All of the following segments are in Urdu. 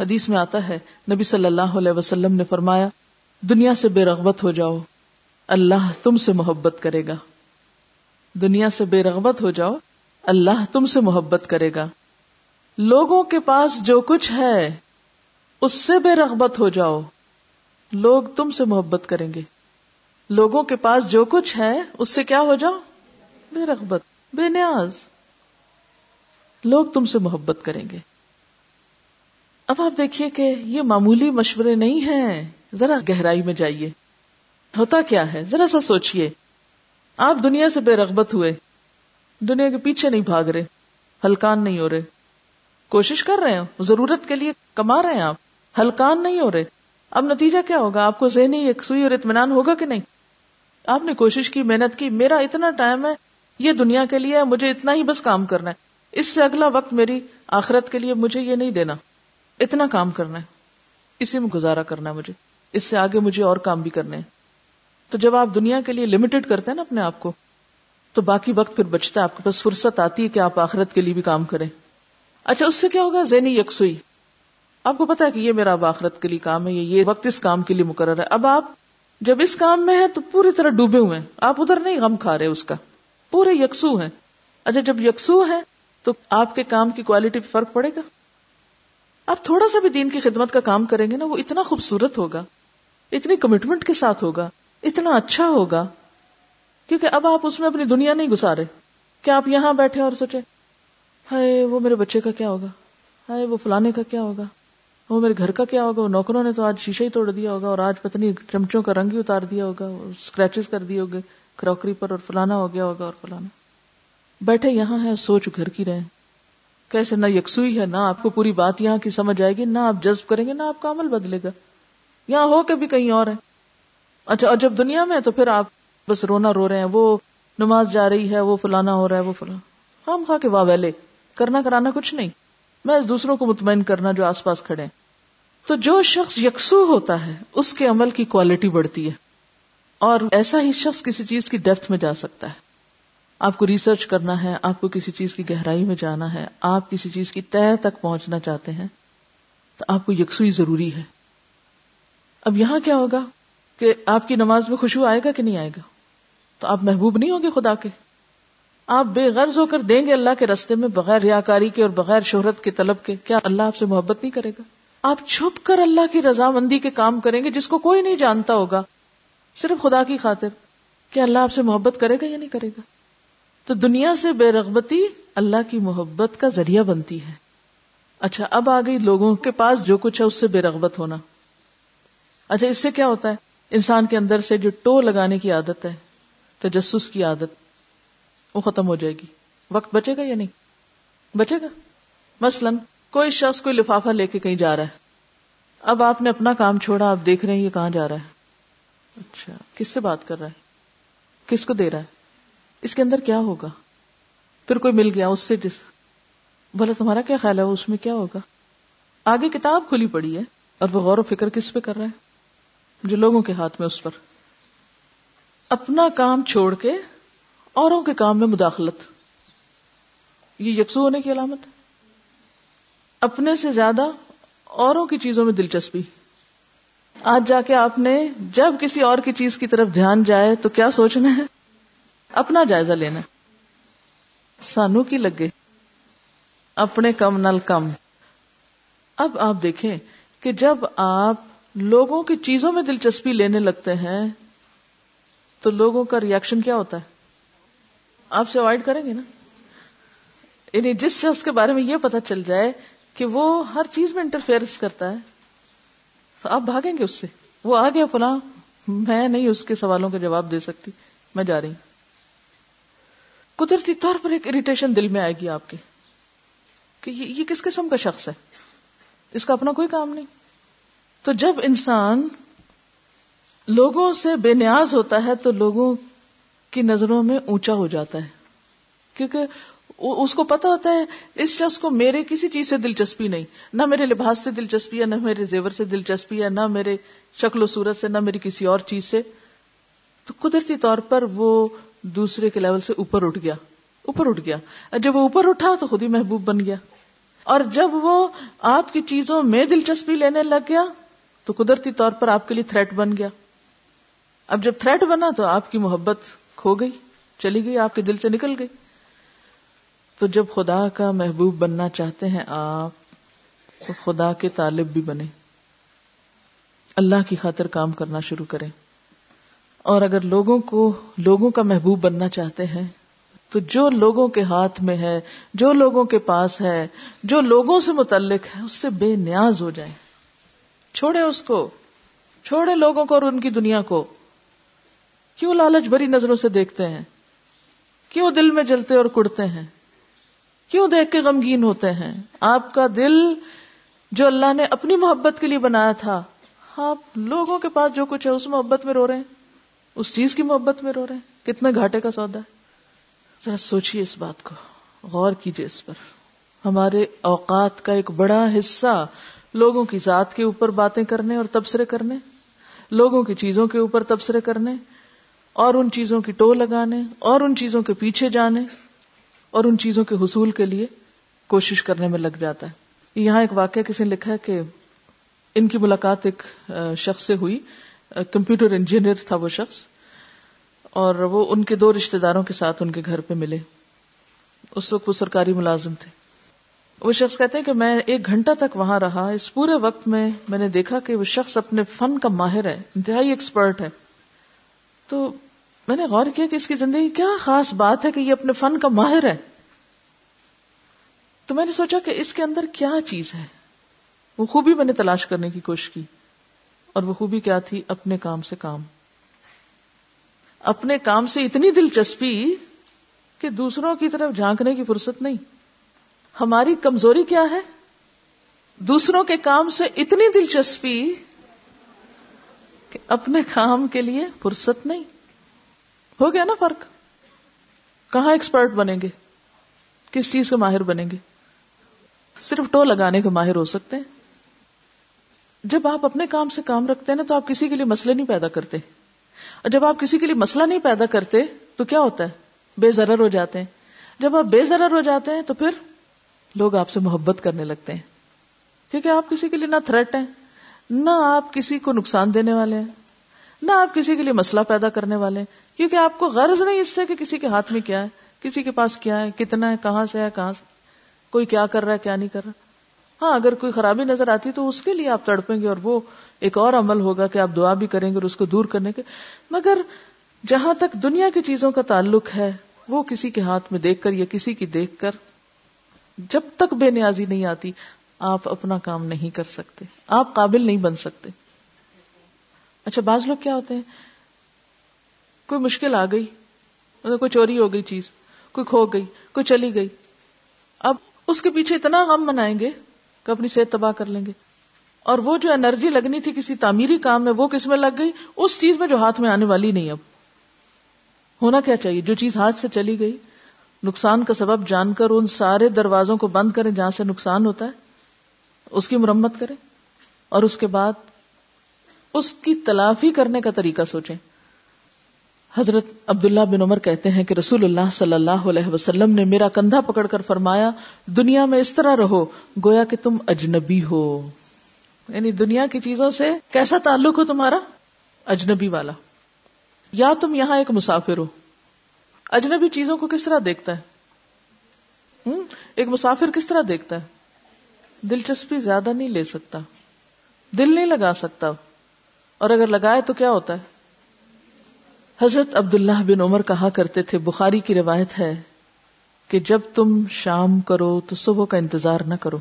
حدیث میں آتا ہے، نبی صلی اللہ علیہ وسلم نے فرمایا، دنیا سے بے رغبت ہو جاؤ، اللہ تم سے محبت کرے گا۔ دنیا سے بے رغبت ہو جاؤ، اللہ تم سے محبت کرے گا۔ لوگوں کے پاس جو کچھ ہے، اس سے بے رغبت ہو جاؤ۔ لوگ تم سے محبت کریں گے۔ لوگوں کے پاس جو کچھ ہے، اس سے کیا ہو جاؤ؟ بے رغبت، بے نیاز۔ لوگ تم سے محبت کریں گے۔ اب آپ دیکھیے کہ یہ معمولی مشورے نہیں ہیں۔ ذرا گہرائی میں جائیے۔ ہوتا کیا ہے؟ ذرا سا سوچئے۔ آپ دنیا سے بے رغبت ہوئے۔ دنیا کے پیچھے نہیں بھاگ رہے۔ ہلکان نہیں ہو رہے۔ کوشش کر رہے ہیں۔ ضرورت کے لیے کما رہے ہیں آپ۔ ہلکان نہیں ہو رہے۔ اب نتیجہ کیا ہوگا؟ آپ کو ذہنی یکسوئی اور اطمینان ہوگا کہ نہیں؟ آپ نے کوشش کی، محنت کی، میرا اتنا ٹائم ہے۔ یہ دنیا کے لیے مجھے اتنا ہی بس کام کرنا ہے۔ اس سے اگلا وقت میری آخرت کے لیے مجھے یہ نہیں دینا۔ اتنا کام کرنا ہے، اسی میں گزارا کرنا ہے مجھے، اس سے آگے مجھے اور کام بھی کرنے ہیں۔ تو جب آپ دنیا کے لیے لمیٹڈ کرتے ہیں نا اپنے آپ کو، تو باقی وقت پھر بچتا ہے، آپ کے پاس فرصت آتی ہے کہ آپ آخرت کے لیے بھی کام کریں۔ اچھا اس سے کیا ہوگا؟ ذہنی یکسوئی۔ آپ کو پتا ہے کہ یہ میرا اب آخرت کے لیے کام ہے، یہ وقت اس کام کے لیے مقرر ہے۔ اب آپ جب اس کام میں ہے تو پوری طرح ڈوبے ہوئے ہیں۔ آپ ادھر نہیں، غم کھا رہے اس کا۔ پورے یکسو ہیں۔ اچھا جب یکسو ہے تو آپ کے کام کی کوالٹی پہ فرق پڑے گا؟ آپ تھوڑا سا بھی دین کی خدمت کا کام کریں گے نا، وہ اتنا خوبصورت ہوگا۔ اتنی کمٹمنٹ کے ساتھ ہوگا۔ اتنا اچھا ہوگا۔ کیونکہ اب آپ اس میں اپنی دنیا نہیں گسارے کیا آپ یہاں بیٹھے اور سوچے ہائے، وہ میرے بچے کا کیا ہوگا؟ ہائے، وہ فلانے کا کیا ہوگا؟ وہ میرے گھر کا کیا ہوگا؟ وہ نوکروں نے تو آج شیشہ ہی توڑ دیا ہوگا اور آج پتنی چمچوں کا رنگ ہی اتار دیا ہوگا اسکریچز کر دیے ہوگے، کراکری پر اور فلانا ہو گیا ہوگا اور فلانا۔ بیٹھے یہاں ہے سوچ گھر کی رہے کیسے نہ یکسوئی ہے، نہ آپ کو پوری بات یہاں کی سمجھ آئے گی، نہ آپ جذب کریں گے، نہ آپ کا عمل بدلے گا۔ یہاں ہو کے بھی کہیں اور ہے اچھا اور جب دنیا میں تو پھر آپ بس رونا رو رہے ہیں، وہ نماز جا رہی ہے، وہ فلانا ہو رہا ہے، وہ فلانا۔ ہم خواہ کے واہ ویلے، کرنا کرانا کچھ نہیں۔ میں دوسروں کو مطمئن کرنا جو آس پاس کھڑے ہیں۔ تو جو شخص یکسو ہوتا ہے، اس کے عمل کی کوالٹی بڑھتی ہے۔ اور ایسا ہی شخص کسی چیز کی ڈیپتھ میں جا سکتا ہے۔ آپ کو ریسرچ کرنا ہے، آپ کو کسی چیز کی گہرائی میں جانا ہے، آپ کسی چیز کی تہ تک پہنچنا چاہتے ہیں، تو آپ کو یکسوئی ضروری ہے۔ اب یہاں کیا ہوگا کہ آپ کی نماز میں خوشبو آئے گا کہ نہیں آئے گا؟ تو آپ محبوب نہیں ہوگے خدا کے۔ آپ بے غرض ہو کر دیں گے اللہ کے رستے میں بغیر ریاکاری کے اور بغیر شہرت کے طلب کے۔ کیا اللہ آپ سے محبت نہیں کرے گا؟ آپ چھپ کر اللہ کی رضامندی کے کام کریں گے جس کو کوئی نہیں جانتا ہوگا، صرف خدا کی خاطر۔ کیا اللہ آپ سے محبت کرے گا یا نہیں کرے گا؟ تو دنیا سے بے رغبتی اللہ کی محبت کا ذریعہ بنتی ہے۔ اچھا اب آ گئی لوگوں کے پاس جو کچھ ہے اس سے بے رغبت ہونا۔ اچھا اس سے کیا ہوتا ہے؟ انسان کے اندر سے جو ٹو لگانے کی عادت ہے، تجسس کی عادت، وہ ختم ہو جائے گی۔ وقت بچے گا یا نہیں؟ بچے گا۔ مثلا، کوئی شخص کوئی لفافہ لے کے کہیں جا رہا ہے۔ اب آپ نے اپنا کام چھوڑا، آپ دیکھ رہے ہیں یہ کہاں جا رہا ہے۔ اچھا کس سے بات کر رہا ہے؟ کس کو دے رہا ہے؟ اس کے اندر کیا ہوگا؟ پھر کوئی مل گیا، اس سے جس بھلا تمہارا کیا خیال ہے، اس میں کیا ہوگا؟ آگے کتاب کھلی پڑی ہے، اور وہ غور و فکر کس پہ کر رہا ہے؟ جو لوگوں کے ہاتھ میں اس پر۔ اپنا کام چھوڑ کے اوروں کے کام میں مداخلت۔ یہ یکسو ہونے کی علامت ہے۔ اپنے سے زیادہ اوروں کی چیزوں میں دلچسپی۔ آج جا کے آپ نے جب کسی اور کی چیز کی طرف دھیان جائے تو کیا سوچنا ہے؟ اپنا جائزہ لینا سانو کی لگے؟ اپنے کم نل کم۔ اب آپ دیکھیں کہ جب آپ لوگوں کی چیزوں میں دلچسپی لینے لگتے ہیں، تو لوگوں کا ریئیکشن کیا ہوتا ہے؟ آپ سے اوائڈ کریں گے نا؟ یعنی جس شخص کے بارے میں یہ پتا چل جائے کہ وہ ہر چیز میں انٹرفیئرنس کرتا ہے، تو آپ بھاگیں گے اس سے۔ وہ آ گیا فلاں، میں نہیں اس کے سوالوں کا جواب دے سکتی، میں جا رہی ہوں۔ قدرتی طور پر ایک اریٹیشن دل میں آئے گی آپ کے کہ یہ کس قسم کا شخص ہے؟ اس کا اپنا کوئی کام نہیں۔ تو جب انسان لوگوں سے بے نیاز ہوتا ہے تو لوگوں کی نظروں میں اونچا ہو جاتا ہے۔ کیونکہ اس کو پتا ہوتا ہے اس شخص کو میرے کسی چیز سے دلچسپی نہیں، نہ میرے لباس سے دلچسپی ہے، نہ میرے زیور سے دلچسپی ہے، نہ میرے شکل و صورت سے، نہ میری کسی اور چیز سے۔ تو قدرتی طور پر وہ دوسرے کے لیول سے اوپر اٹھ گیا، اوپر اٹھ گیا۔ جب وہ اوپر اٹھا تو خود ہی محبوب بن گیا۔ اور جب وہ آپ کی چیزوں میں دلچسپی لینے لگ گیا تو قدرتی طور پر آپ کے لیے تھریٹ بن گیا۔ اب جب تھریٹ بنا تو آپ کی محبت کھو گئی، چلی گئی، آپ کے دل سے نکل گئی۔ تو جب خدا کا محبوب بننا چاہتے ہیں آپ، تو خدا کے طالب بھی بنے اللہ کی خاطر کام کرنا شروع کریں۔ اور اگر لوگوں کو لوگوں کا محبوب بننا چاہتے ہیں، تو جو لوگوں کے ہاتھ میں ہے، جو لوگوں کے پاس ہے، جو لوگوں سے متعلق ہے، اس سے بے نیاز ہو جائیں۔ چھوڑے اس کو۔ چھوڑے لوگوں کو اور ان کی دنیا کو۔ کیوں لالچ بری نظروں سے دیکھتے ہیں؟ کیوں دل میں جلتے اور کڑتے ہیں؟ کیوں دیکھ کے غمگین ہوتے ہیں؟ آپ کا دل جو اللہ نے اپنی محبت کے لیے بنایا تھا، آپ لوگوں کے پاس جو کچھ ہے، اس محبت میں رو رہے ہیں۔ اس چیز کی محبت میں رو رہے ہیں؟ کتنے گھاٹے کا سودا ہے؟ ذرا سوچیے اس بات کو، غور کیجیے اس پر۔ ہمارے اوقات کا ایک بڑا حصہ لوگوں کی ذات کے اوپر باتیں کرنے اور تبصرے کرنے، لوگوں کی چیزوں کے اوپر تبصرے کرنے، اور ان چیزوں کی ٹو لگانے، اور ان چیزوں کے پیچھے جانے، اور ان چیزوں کے حصول کے لیے کوشش کرنے میں لگ جاتا ہے۔ یہاں ایک واقعہ کسی نے لکھا ہے کہ ان کی ملاقات ایک شخص سے ہوئی۔ کمپیوٹر انجینئر تھا وہ شخص اور وہ ان کے دو رشتے داروں کے ساتھ ان کے گھر پہ ملے۔ اس وقت وہ سرکاری ملازم تھے۔ وہ شخص کہتے ہیں کہ میں ایک گھنٹہ تک وہاں رہا۔ اس پورے وقت میں میں نے دیکھا کہ وہ شخص اپنے فن کا ماہر ہے، انتہائی ایکسپرٹ ہے۔ تو میں نے غور کیا کہ اس کی زندگی کیا خاص بات ہے کہ یہ اپنے فن کا ماہر ہے۔ تو میں نے سوچا کہ اس کے اندر کیا چیز ہے۔ وہ خوبی میں نے تلاش کرنے کی کوشش کی۔ اور وہ خوبی کیا تھی؟ اپنے کام سے کام۔ اپنے کام سے اتنی دلچسپی کہ دوسروں کی طرف جھانکنے کی فرصت نہیں۔ ہماری کمزوری کیا ہے؟ دوسروں کے کام سے اتنی دلچسپی کہ اپنے کام کے لیے فرصت نہیں۔ ہو گیا نا فرق؟ کہاں ایکسپرٹ بنیں گے؟ کس چیز کے ماہر بنیں گے؟ صرف ٹو لگانے کے ماہر ہو سکتے ہیں۔ جب آپ اپنے کام سے کام رکھتے ہیں نا تو آپ کسی کے لیے مسئلے نہیں پیدا کرتے اور جب آپ کسی کے لیے مسئلہ نہیں پیدا کرتے تو کیا ہوتا ہے؟ بے ضرر ہو جاتے ہیں۔ جب آپ بے ضرر ہو جاتے ہیں تو پھر لوگ آپ سے محبت کرنے لگتے ہیں۔ کیونکہ آپ کسی کے لیے نہ تھریٹ ہیں، نہ آپ کسی کو نقصان دینے والے ہیں، نہ آپ کسی کے لیے مسئلہ پیدا کرنے والے ہیں۔ کیونکہ آپ کو غرض نہیں اس سے کہ کسی کے ہاتھ میں کیا ہے، کسی کے پاس کیا ہے، کتنا ہے، کہاں سے ہے، کہاں سے کوئی کیا کر رہا ہے، کیا نہیں کر رہا۔ ہاں اگر کوئی خرابی نظر آتی تو اس کے لیے آپ تڑپیں گے اور وہ ایک اور عمل ہوگا کہ آپ دعا بھی کریں گے اور اس کو دور کرنے کے۔ مگر جہاں تک دنیا کی چیزوں کا تعلق ہے، وہ کسی کے ہاتھ میں دیکھ کر یا کسی کی دیکھ کر جب تک بے نیازی نہیں آتی، آپ اپنا کام نہیں کر سکتے۔ آپ قابل نہیں بن سکتے۔ اچھا بعض لوگ کیا ہوتے ہیں؟ کوئی مشکل آ گئی مطلب کوئی چوری ہو گئی چیز، کوئی کھو گئی، کوئی چلی گئی۔ اب اس کے پیچھے اتنا غم منائیں گے کہ اپنی صحت تباہ کر لیں گے۔ اور وہ جو انرجی لگنی تھی کسی تعمیری کام میں، وہ کس میں لگ گئی؟ اس چیز میں جو ہاتھ میں آنے والی نہیں اب۔ ہونا کیا چاہیے؟ جو چیز ہاتھ سے چلی گئی، نقصان کا سبب جان کر ان سارے دروازوں کو بند کریں جہاں سے نقصان ہوتا ہے۔ اس کی مرمت کریں۔ اور اس کے بعد اس کی تلافی کرنے کا طریقہ سوچیں۔ حضرت عبداللہ بن عمر کہتے ہیں کہ رسول اللہ صلی اللہ علیہ وسلم نے میرا کندھا پکڑ کر فرمایا، دنیا میں اس طرح رہو گویا کہ تم اجنبی ہو۔ یعنی دنیا کی چیزوں سے کیسا تعلق ہو تمہارا؟ اجنبی والا۔ یا تم یہاں ایک مسافر ہو۔ اجنبی چیزوں کو کس طرح دیکھتا ہے؟ ایک مسافر کس طرح دیکھتا ہے؟ دلچسپی زیادہ نہیں لے سکتا۔ دل نہیں لگا سکتا۔ اور اگر لگائے تو کیا ہوتا ہے؟ حضرت عبداللہ بن عمر کہا کرتے تھے، بخاری کی روایت ہے کہ جب تم شام کرو تو صبح کا انتظار نہ کرو۔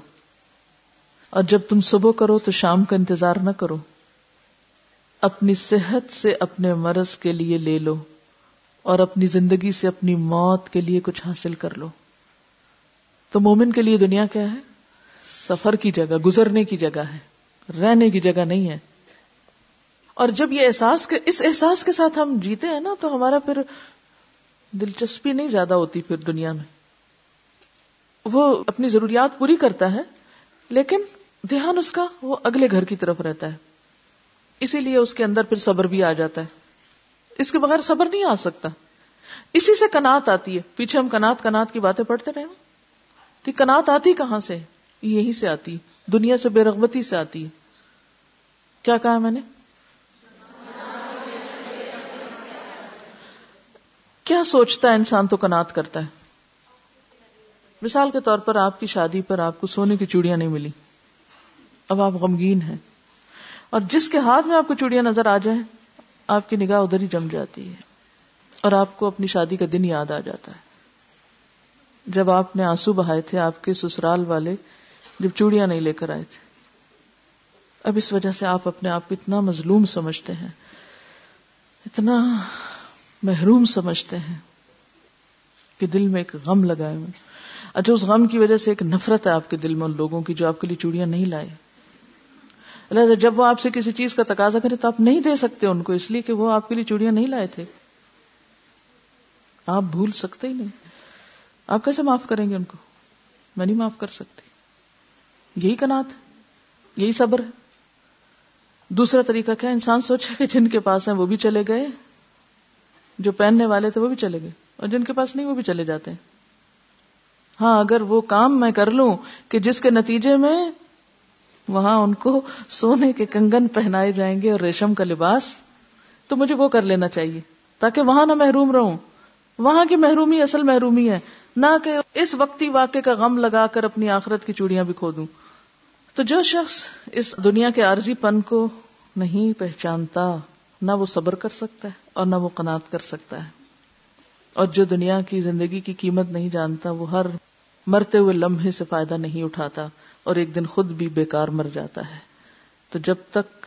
اور جب تم صبح کرو تو شام کا انتظار نہ کرو۔ اپنی صحت سے اپنے مرض کے لیے لے لو اور اپنی زندگی سے اپنی موت کے لیے کچھ حاصل کر لو۔ تو مومن کے لیے دنیا کیا ہے؟ سفر کی جگہ، گزرنے کی جگہ ہے، رہنے کی جگہ نہیں ہے۔ اور جب یہ احساس کے اس احساس کے ساتھ ہم جیتے ہیں نا، تو ہمارا پھر دلچسپی نہیں زیادہ ہوتی پھر دنیا میں۔ وہ اپنی ضروریات پوری کرتا ہے، لیکن دھیان اس کا وہ اگلے گھر کی طرف رہتا ہے۔ اسی لیے اس کے اندر پھر صبر بھی آ جاتا ہے۔ اس کے بغیر صبر نہیں آ سکتا۔ اسی سے کنات آتی ہے۔ پیچھے ہم کنات کنات کی باتیں پڑھتے رہے کنات آتی کہاں سے؟ یہی سے آتی دنیا سے بے رغبتی سے آتی ہے۔ کیا کہا میں نے؟ کیا سوچتا ہے انسان تو کنات کرتا ہے؟ مثال کے طور پر آپ کی شادی پر آپ کو سونے کی چوڑیاں نہیں ملی۔ اب آپ غمگین ہیں۔ اور جس کے ہاتھ میں آپ کو چوڑیاں نظر آ جائیں، آپ کی نگاہ ادھر ہی جم جاتی ہے۔ اور آپ کو اپنی شادی کا دن یاد آ جاتا ہے۔ جب آپ نے آنسو بہائے تھے، آپ کے سسرال والے جب چوڑیاں نہیں لے کر آئے تھے۔ اب اس وجہ سے آپ اپنے آپ کو اتنا مظلوم سمجھتے ہیں۔ اتنا محروم سمجھتے ہیں کہ دل میں ایک غم لگائے ہوئے اچھا اس غم کی وجہ سے ایک نفرت ہے آپ کے دل میں ان لوگوں کی جو آپ کے لیے چوڑیاں نہیں لائے۔ اللہ جب وہ آپ سے کسی چیز کا تقاضا کرے تو آپ نہیں دے سکتے ان کو، اس لیے کہ وہ آپ کے لیے چوڑیاں نہیں لائے تھے۔ آپ بھول سکتے ہی نہیں۔ آپ کیسے معاف کریں گے ان کو؟ میں نہیں معاف کر سکتی۔ یہی کنات یہی صبر ہے۔ دوسرا طریقہ کیا؟ انسان سوچے کہ جن کے پاس ہیں وہ بھی چلے گئے۔ جو پہننے والے تھے وہ بھی چلے گئے اور جن کے پاس نہیں وہ بھی چلے جاتے ہیں۔ ہاں اگر وہ کام میں کر لوں کہ جس کے نتیجے میں وہاں ان کو سونے کے کنگن پہنائے جائیں گے اور ریشم کا لباس، تو مجھے وہ کر لینا چاہیے تاکہ وہاں نہ محروم رہوں۔ وہاں کی محرومی اصل محرومی ہے، نہ کہ اس وقتی واقع کا غم لگا کر اپنی آخرت کی چوڑیاں بھی کھو دوں تو جو شخص اس دنیا کے عارضی پن کو نہیں پہچانتا نہ وہ صبر کر سکتا ہے اور نہ وہ قناط کر سکتا ہے۔ اور جو دنیا کی زندگی کی قیمت نہیں جانتا، وہ ہر مرتے ہوئے لمحے سے فائدہ نہیں اٹھاتا اور ایک دن خود بھی بیکار مر جاتا ہے۔ تو جب تک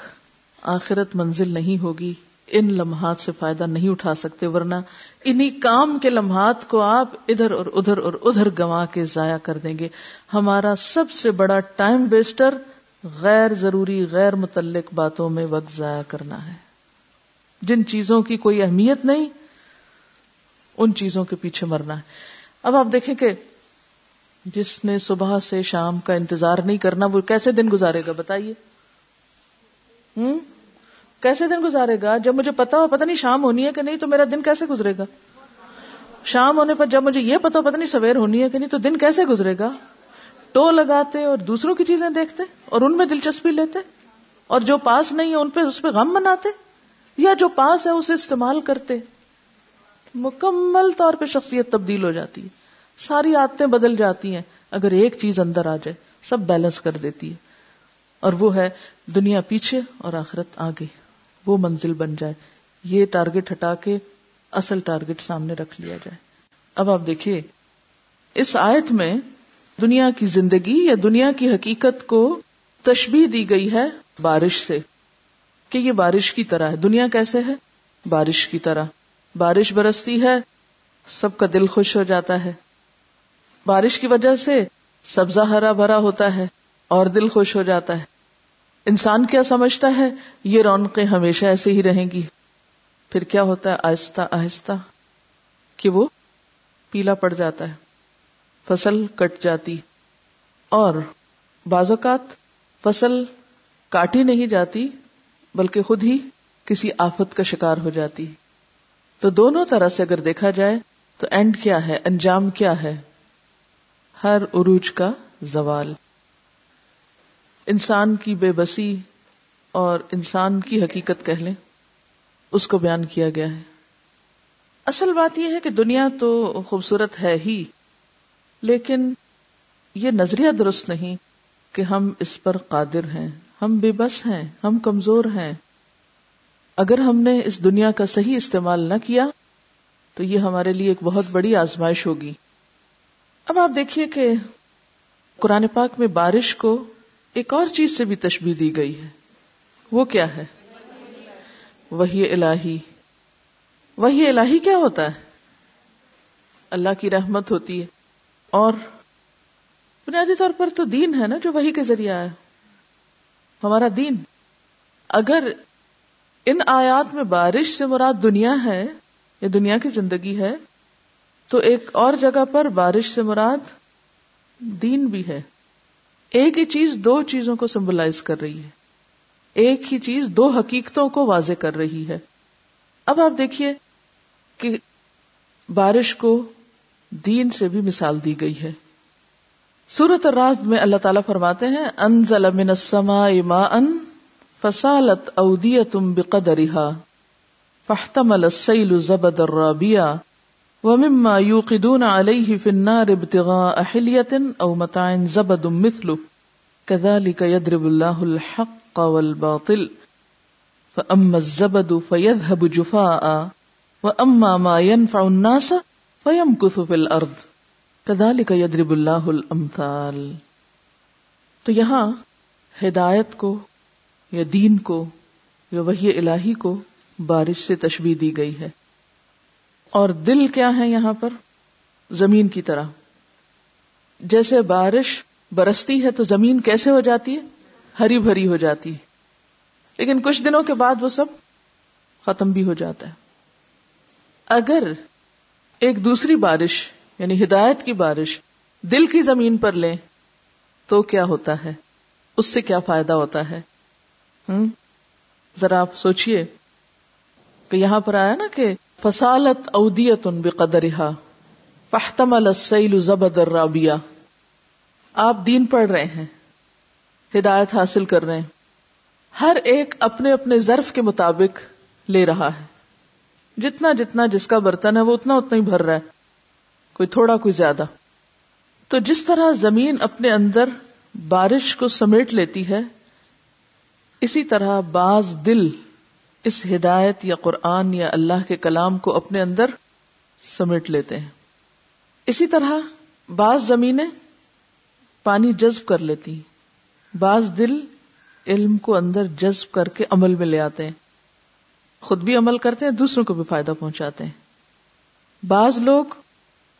آخرت منزل نہیں ہوگی، ان لمحات سے فائدہ نہیں اٹھا سکتے، ورنہ انہی کام کے لمحات کو آپ ادھر اور ادھر اور ادھر گوا کے ضائع کر دیں گے۔ ہمارا سب سے بڑا ٹائم ویسٹر غیر ضروری، غیر متعلق باتوں میں وقت ضائع کرنا ہے۔ جن چیزوں کی کوئی اہمیت نہیں، ان چیزوں کے پیچھے مرنا ہے۔ اب آپ دیکھیں کہ جس نے صبح سے شام کا انتظار نہیں کرنا، وہ کیسے دن گزارے گا؟ بتائیے۔ ہوں کیسے دن گزارے گا؟ جب مجھے پتا ہو پتا نہیں شام ہونی ہے کہ نہیں، تو میرا دن کیسے گزرے گا؟ شام ہونے پر جب مجھے یہ پتا ہو پتا نہیں سویر ہونی ہے کہ نہیں، تو دن کیسے گزرے گا؟ ٹو لگاتے اور دوسروں کی چیزیں دیکھتے اور ان میں دلچسپی لیتے اور جو پاس نہیں ہے، ان پہ اس پہ غم مناتے؟ یا جو پاس ہے اسے استعمال کرتے۔ مکمل طور پہ شخصیت تبدیل ہو جاتی ہے۔ ساری عادتیں بدل جاتی ہیں۔ اگر ایک چیز اندر آ جائے، سب بیلنس کر دیتی ہے۔ اور وہ ہے دنیا پیچھے اور آخرت آگے۔ وہ منزل بن جائے۔ یہ ٹارگٹ ہٹا کے اصل ٹارگٹ سامنے رکھ لیا جائے۔ اب آپ دیکھیے، اس آیت میں دنیا کی زندگی یا دنیا کی حقیقت کو تشبیح دی گئی ہے بارش سے۔ کہ یہ بارش کی طرح ہے۔ دنیا کیسے ہے؟ بارش کی طرح۔ بارش برستی ہے، سب کا دل خوش ہو جاتا ہے۔ بارش کی وجہ سے سبزہ ہرا بھرا ہوتا ہے اور دل خوش ہو جاتا ہے۔ انسان کیا سمجھتا ہے؟ یہ رونقیں ہمیشہ ایسے ہی رہیں گی۔ پھر کیا ہوتا ہے؟ آہستہ آہستہ کہ وہ پیلا پڑ جاتا ہے۔ فصل کٹ جاتی۔ اور بعض اوقات فصل کاٹی نہیں جاتی۔ بلکہ خود ہی کسی آفت کا شکار ہو جاتی۔ تو دونوں طرح سے اگر دیکھا جائے تو اینڈ کیا ہے؟ انجام کیا ہے؟ ہر عروج کا زوال۔ انسان کی بے بسی اور انسان کی حقیقت کہہ لیں، اس کو بیان کیا گیا ہے۔ اصل بات یہ ہے کہ دنیا تو خوبصورت ہے ہی، لیکن یہ نظریہ درست نہیں کہ ہم اس پر قادر ہیں۔ ہم بے بس ہیں، ہم کمزور ہیں۔ اگر ہم نے اس دنیا کا صحیح استعمال نہ کیا، تو یہ ہمارے لیے ایک بہت بڑی آزمائش ہوگی۔ اب آپ دیکھیے کہ قرآن پاک میں بارش کو ایک اور چیز سے بھی تشبیح دی گئی ہے۔ وہ کیا ہے؟ وہی الہی۔ وہی الہی کیا ہوتا ہے؟ اللہ کی رحمت ہوتی ہے۔ اور بنیادی طور پر تو دین ہے نا جو وہی کے ذریعہ ہے۔ ہمارا دین۔ اگر ان آیات میں بارش سے مراد دنیا ہے یا دنیا کی زندگی ہے، تو ایک اور جگہ پر بارش سے مراد دین بھی ہے۔ ایک ہی چیز دو چیزوں کو سمبلائز کر رہی ہے۔ ایک ہی چیز دو حقیقتوں کو واضح کر رہی ہے۔ اب آپ دیکھیے کہ بارش کو دین سے بھی مثال دی گئی ہے۔ سورت الرعد میں اللہ تعالیٰ فرماتے ہیں، انزل من السماء ماء فسالت اودیتم بقدرها فاحتمل السيل زبد الرابيا ومما يوقدون عليه في النار ابتغاء حلية او متاع زبد مثله كذلك يضرب الله الحق والباطل فأما الزبد فيذهب جفاء وأما ما ينفع الناس فيمكث في الأرض كذلك يضرب الله الأمثال تو یہاں ہدایت کو یا دین کو یا وحی الہی کو بارش سے تشبیح دی گئی ہے۔ اور دل کیا ہے یہاں پر؟ زمین کی طرح۔ جیسے بارش برستی ہے تو زمین کیسے ہو جاتی ہے؟ ہری بھری ہو جاتی ہے۔ لیکن کچھ دنوں کے بعد وہ سب ختم بھی ہو جاتا ہے۔ اگر ایک دوسری بارش یعنی ہدایت کی بارش دل کی زمین پر لیں تو کیا ہوتا ہے؟ اس سے کیا فائدہ ہوتا ہے؟ ہم؟ ذرا آپ سوچئے کہ یہاں پر آیا نا کہ فسالت اودیت ان بقدرها فاحتمل السیل زبد الرابیہ۔ آپ دین پڑھ رہے ہیں، ہدایت حاصل کر رہے ہیں۔ ہر ایک اپنے اپنے ظرف کے مطابق لے رہا ہے۔ جتنا جتنا جس کا برتن ہے وہ اتنا اتنا ہی بھر رہا ہے۔ کوئی تھوڑا کوئی زیادہ۔ تو جس طرح زمین اپنے اندر بارش کو سمیٹ لیتی ہے، اسی طرح بعض دل اس ہدایت یا قرآن یا اللہ کے کلام کو اپنے اندر سمیٹ لیتے ہیں۔ اسی طرح بعض زمینیں پانی جذب کر لیتی بعض دل علم کو اندر جذب کر کے عمل میں لے آتے ہیں۔ خود بھی عمل کرتے ہیں، دوسروں کو بھی فائدہ پہنچاتے ہیں۔ بعض لوگ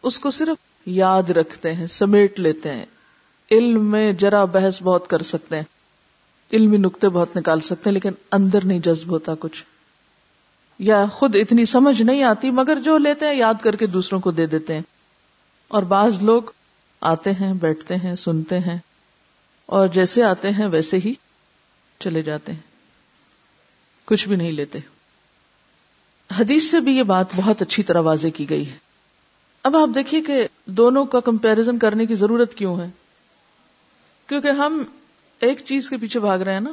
اس کو صرف یاد رکھتے ہیں، سمیٹ لیتے ہیں۔ علم میں جرا بحث بہت کر سکتے ہیں۔ علمی نقطے بہت نکال سکتے ہیں، لیکن اندر نہیں جذب ہوتا کچھ۔ یا خود اتنی سمجھ نہیں آتی، مگر جو لیتے ہیں، یاد کر کے دوسروں کو دے دیتے ہیں۔ اور بعض لوگ آتے ہیں، بیٹھتے ہیں، سنتے ہیں۔ اور جیسے آتے ہیں، ویسے ہی چلے جاتے ہیں۔ کچھ بھی نہیں لیتے۔ حدیث سے بھی یہ بات بہت اچھی طرح واضح کی گئی ہے۔ اب آپ دیکھیے کہ دونوں کا کمپیرزن کرنے کی ضرورت کیوں ہے؟ کیونکہ ہم ایک چیز کے پیچھے بھاگ رہے ہیں نا۔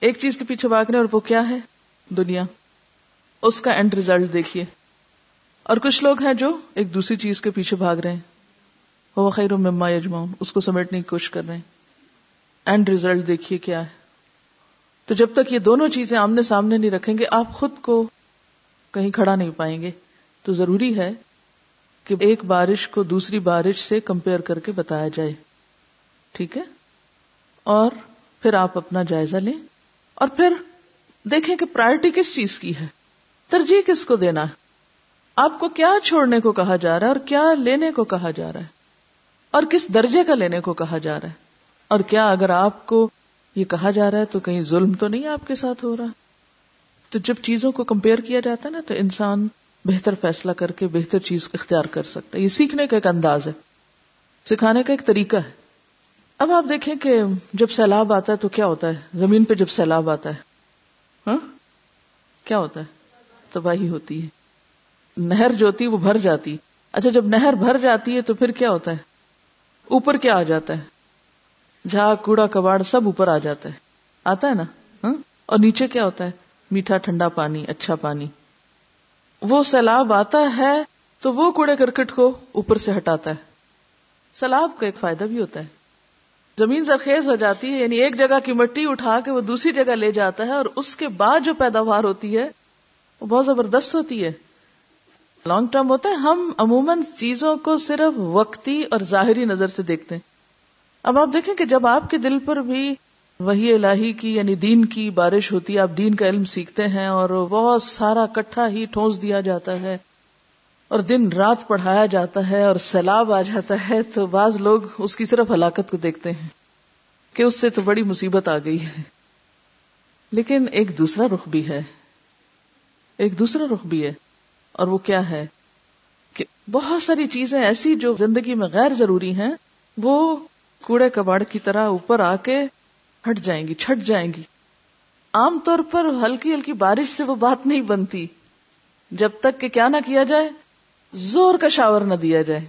ایک چیز کے پیچھے بھاگ رہے ہیں اور وہ کیا ہے؟ دنیا۔ اس کا اینڈ ریزلٹ دیکھیے۔ اور کچھ لوگ ہیں جو ایک دوسری چیز کے پیچھے بھاگ رہے ہیں۔ وہ خیر مما یجما اس کو سمیٹنے کی کوشش کر رہے ہیں۔ اینڈ ریزلٹ دیکھیے کیا ہے۔ تو جب تک یہ دونوں چیزیں آمنے سامنے نہیں رکھیں گے، آپ خود کو کہیں کھڑا نہیں پائیں گے۔ تو ضروری ہے کہ ایک بارش کو دوسری بارش سے کمپیئر کر کے بتایا جائے۔ ٹھیک ہے؟ اور پھر آپ اپنا جائزہ لیں۔ اور پھر دیکھیں کہ پرائرٹی کس چیز کی ہے۔ ترجیح کس کو دینا ہے۔ آپ کو کیا چھوڑنے کو کہا جا رہا ہے اور کیا لینے کو کہا جا رہا ہے۔ اور کس درجے کا لینے کو کہا جا رہا ہے۔ اور کیا اگر آپ کو یہ کہا جا رہا ہے تو کہیں ظلم تو نہیں آپ کے ساتھ ہو رہا۔ تو جب چیزوں کو کمپیئر کیا جاتا ہے نا تو انسان بہتر فیصلہ کر کے بہتر چیز اختیار کر سکتا ہے۔ یہ سیکھنے کا ایک انداز ہے۔ سکھانے کا ایک طریقہ ہے۔ اب آپ دیکھیں کہ جب سیلاب آتا ہے تو کیا ہوتا ہے؟ زمین پہ جب سیلاب آتا ہے ہاں؟ کیا ہوتا ہے؟ تباہی ہوتی ہے۔ نہر جو ہوتی ہے وہ بھر جاتی اچھا جب نہر بھر جاتی ہے تو پھر کیا ہوتا ہے؟ اوپر کیا آ جاتا ہے؟ جھاگ، کوڑا، کباڑ سب اوپر آ جاتا ہے۔ آتا ہے نا؟ ہاں؟ اور نیچے کیا ہوتا ہے؟ میٹھا، ٹھنڈا پانی اچھا پانی۔ وہ سیلاب آتا ہے تو وہ کوڑے کرکٹ کو اوپر سے ہٹاتا ہے۔ سیلاب کا ایک فائدہ بھی ہوتا ہے۔ زمین زرخیز ہو جاتی ہے یعنی ایک جگہ کی مٹی اٹھا کے وہ دوسری جگہ لے جاتا ہے اور اس کے بعد جو پیداوار ہوتی ہے، وہ بہت زبردست ہوتی ہے۔ لانگ ٹرم ہوتا ہے، ہم عموماً چیزوں کو صرف وقتی اور ظاہری نظر سے دیکھتے ہیں۔ اب آپ دیکھیں کہ جب آپ کے دل پر بھی وہی الہی کی یعنی دین کی بارش ہوتی ہے، آپ دین کا علم سیکھتے ہیں اور بہت سارا کٹھا ہی ٹھونس دیا جاتا ہے اور دن رات پڑھایا جاتا ہے اور سیلاب آ جاتا ہے تو بعض لوگ اس کی صرف ہلاکت کو دیکھتے ہیں کہ اس سے تو بڑی مصیبت آ گئی ہے۔ لیکن ایک دوسرا رخ بھی ہے۔ ایک دوسرا رخ بھی ہے۔ اور وہ کیا ہے؟ کہ بہت ساری چیزیں ایسی جو زندگی میں غیر ضروری ہیں، وہ کوڑے کباڑ کی طرح اوپر آ کے ہٹ جائیں گی، چھٹ جائیں گی۔ عام طور پر ہلکی ہلکی بارش سے وہ بات نہیں بنتی۔ جب تک کہ کیا نہ کیا جائے، زور کا شاور نہ دیا جائے۔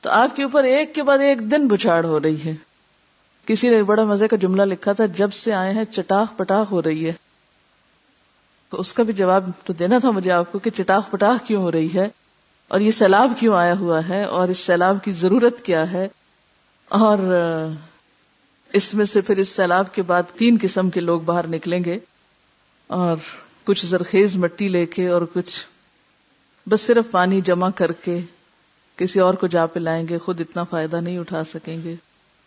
تو آپ کے اوپر ایک کے بعد ایک دن بچاڑ ہو رہی ہے۔ کسی نے بڑا مزے کا جملہ لکھا تھا، جب سے آئے ہیں، چٹاخ پٹاخ ہو رہی ہے۔ تو اس کا بھی جواب تو دینا تھا مجھے آپ کو کہ چٹاخ پٹاخ کیوں ہو رہی ہے؟ اور یہ سیلاب کیوں آیا ہوا ہے؟ اور اس سیلاب کی ضرورت کیا ہے؟ اور اس میں سے پھر اس سیلاب کے بعد تین قسم کے لوگ باہر نکلیں گے اور کچھ زرخیز مٹی لے کے اور کچھ بس صرف پانی جمع کر کے کسی اور کو جا پہ لائیں گے، خود اتنا فائدہ نہیں اٹھا سکیں گے،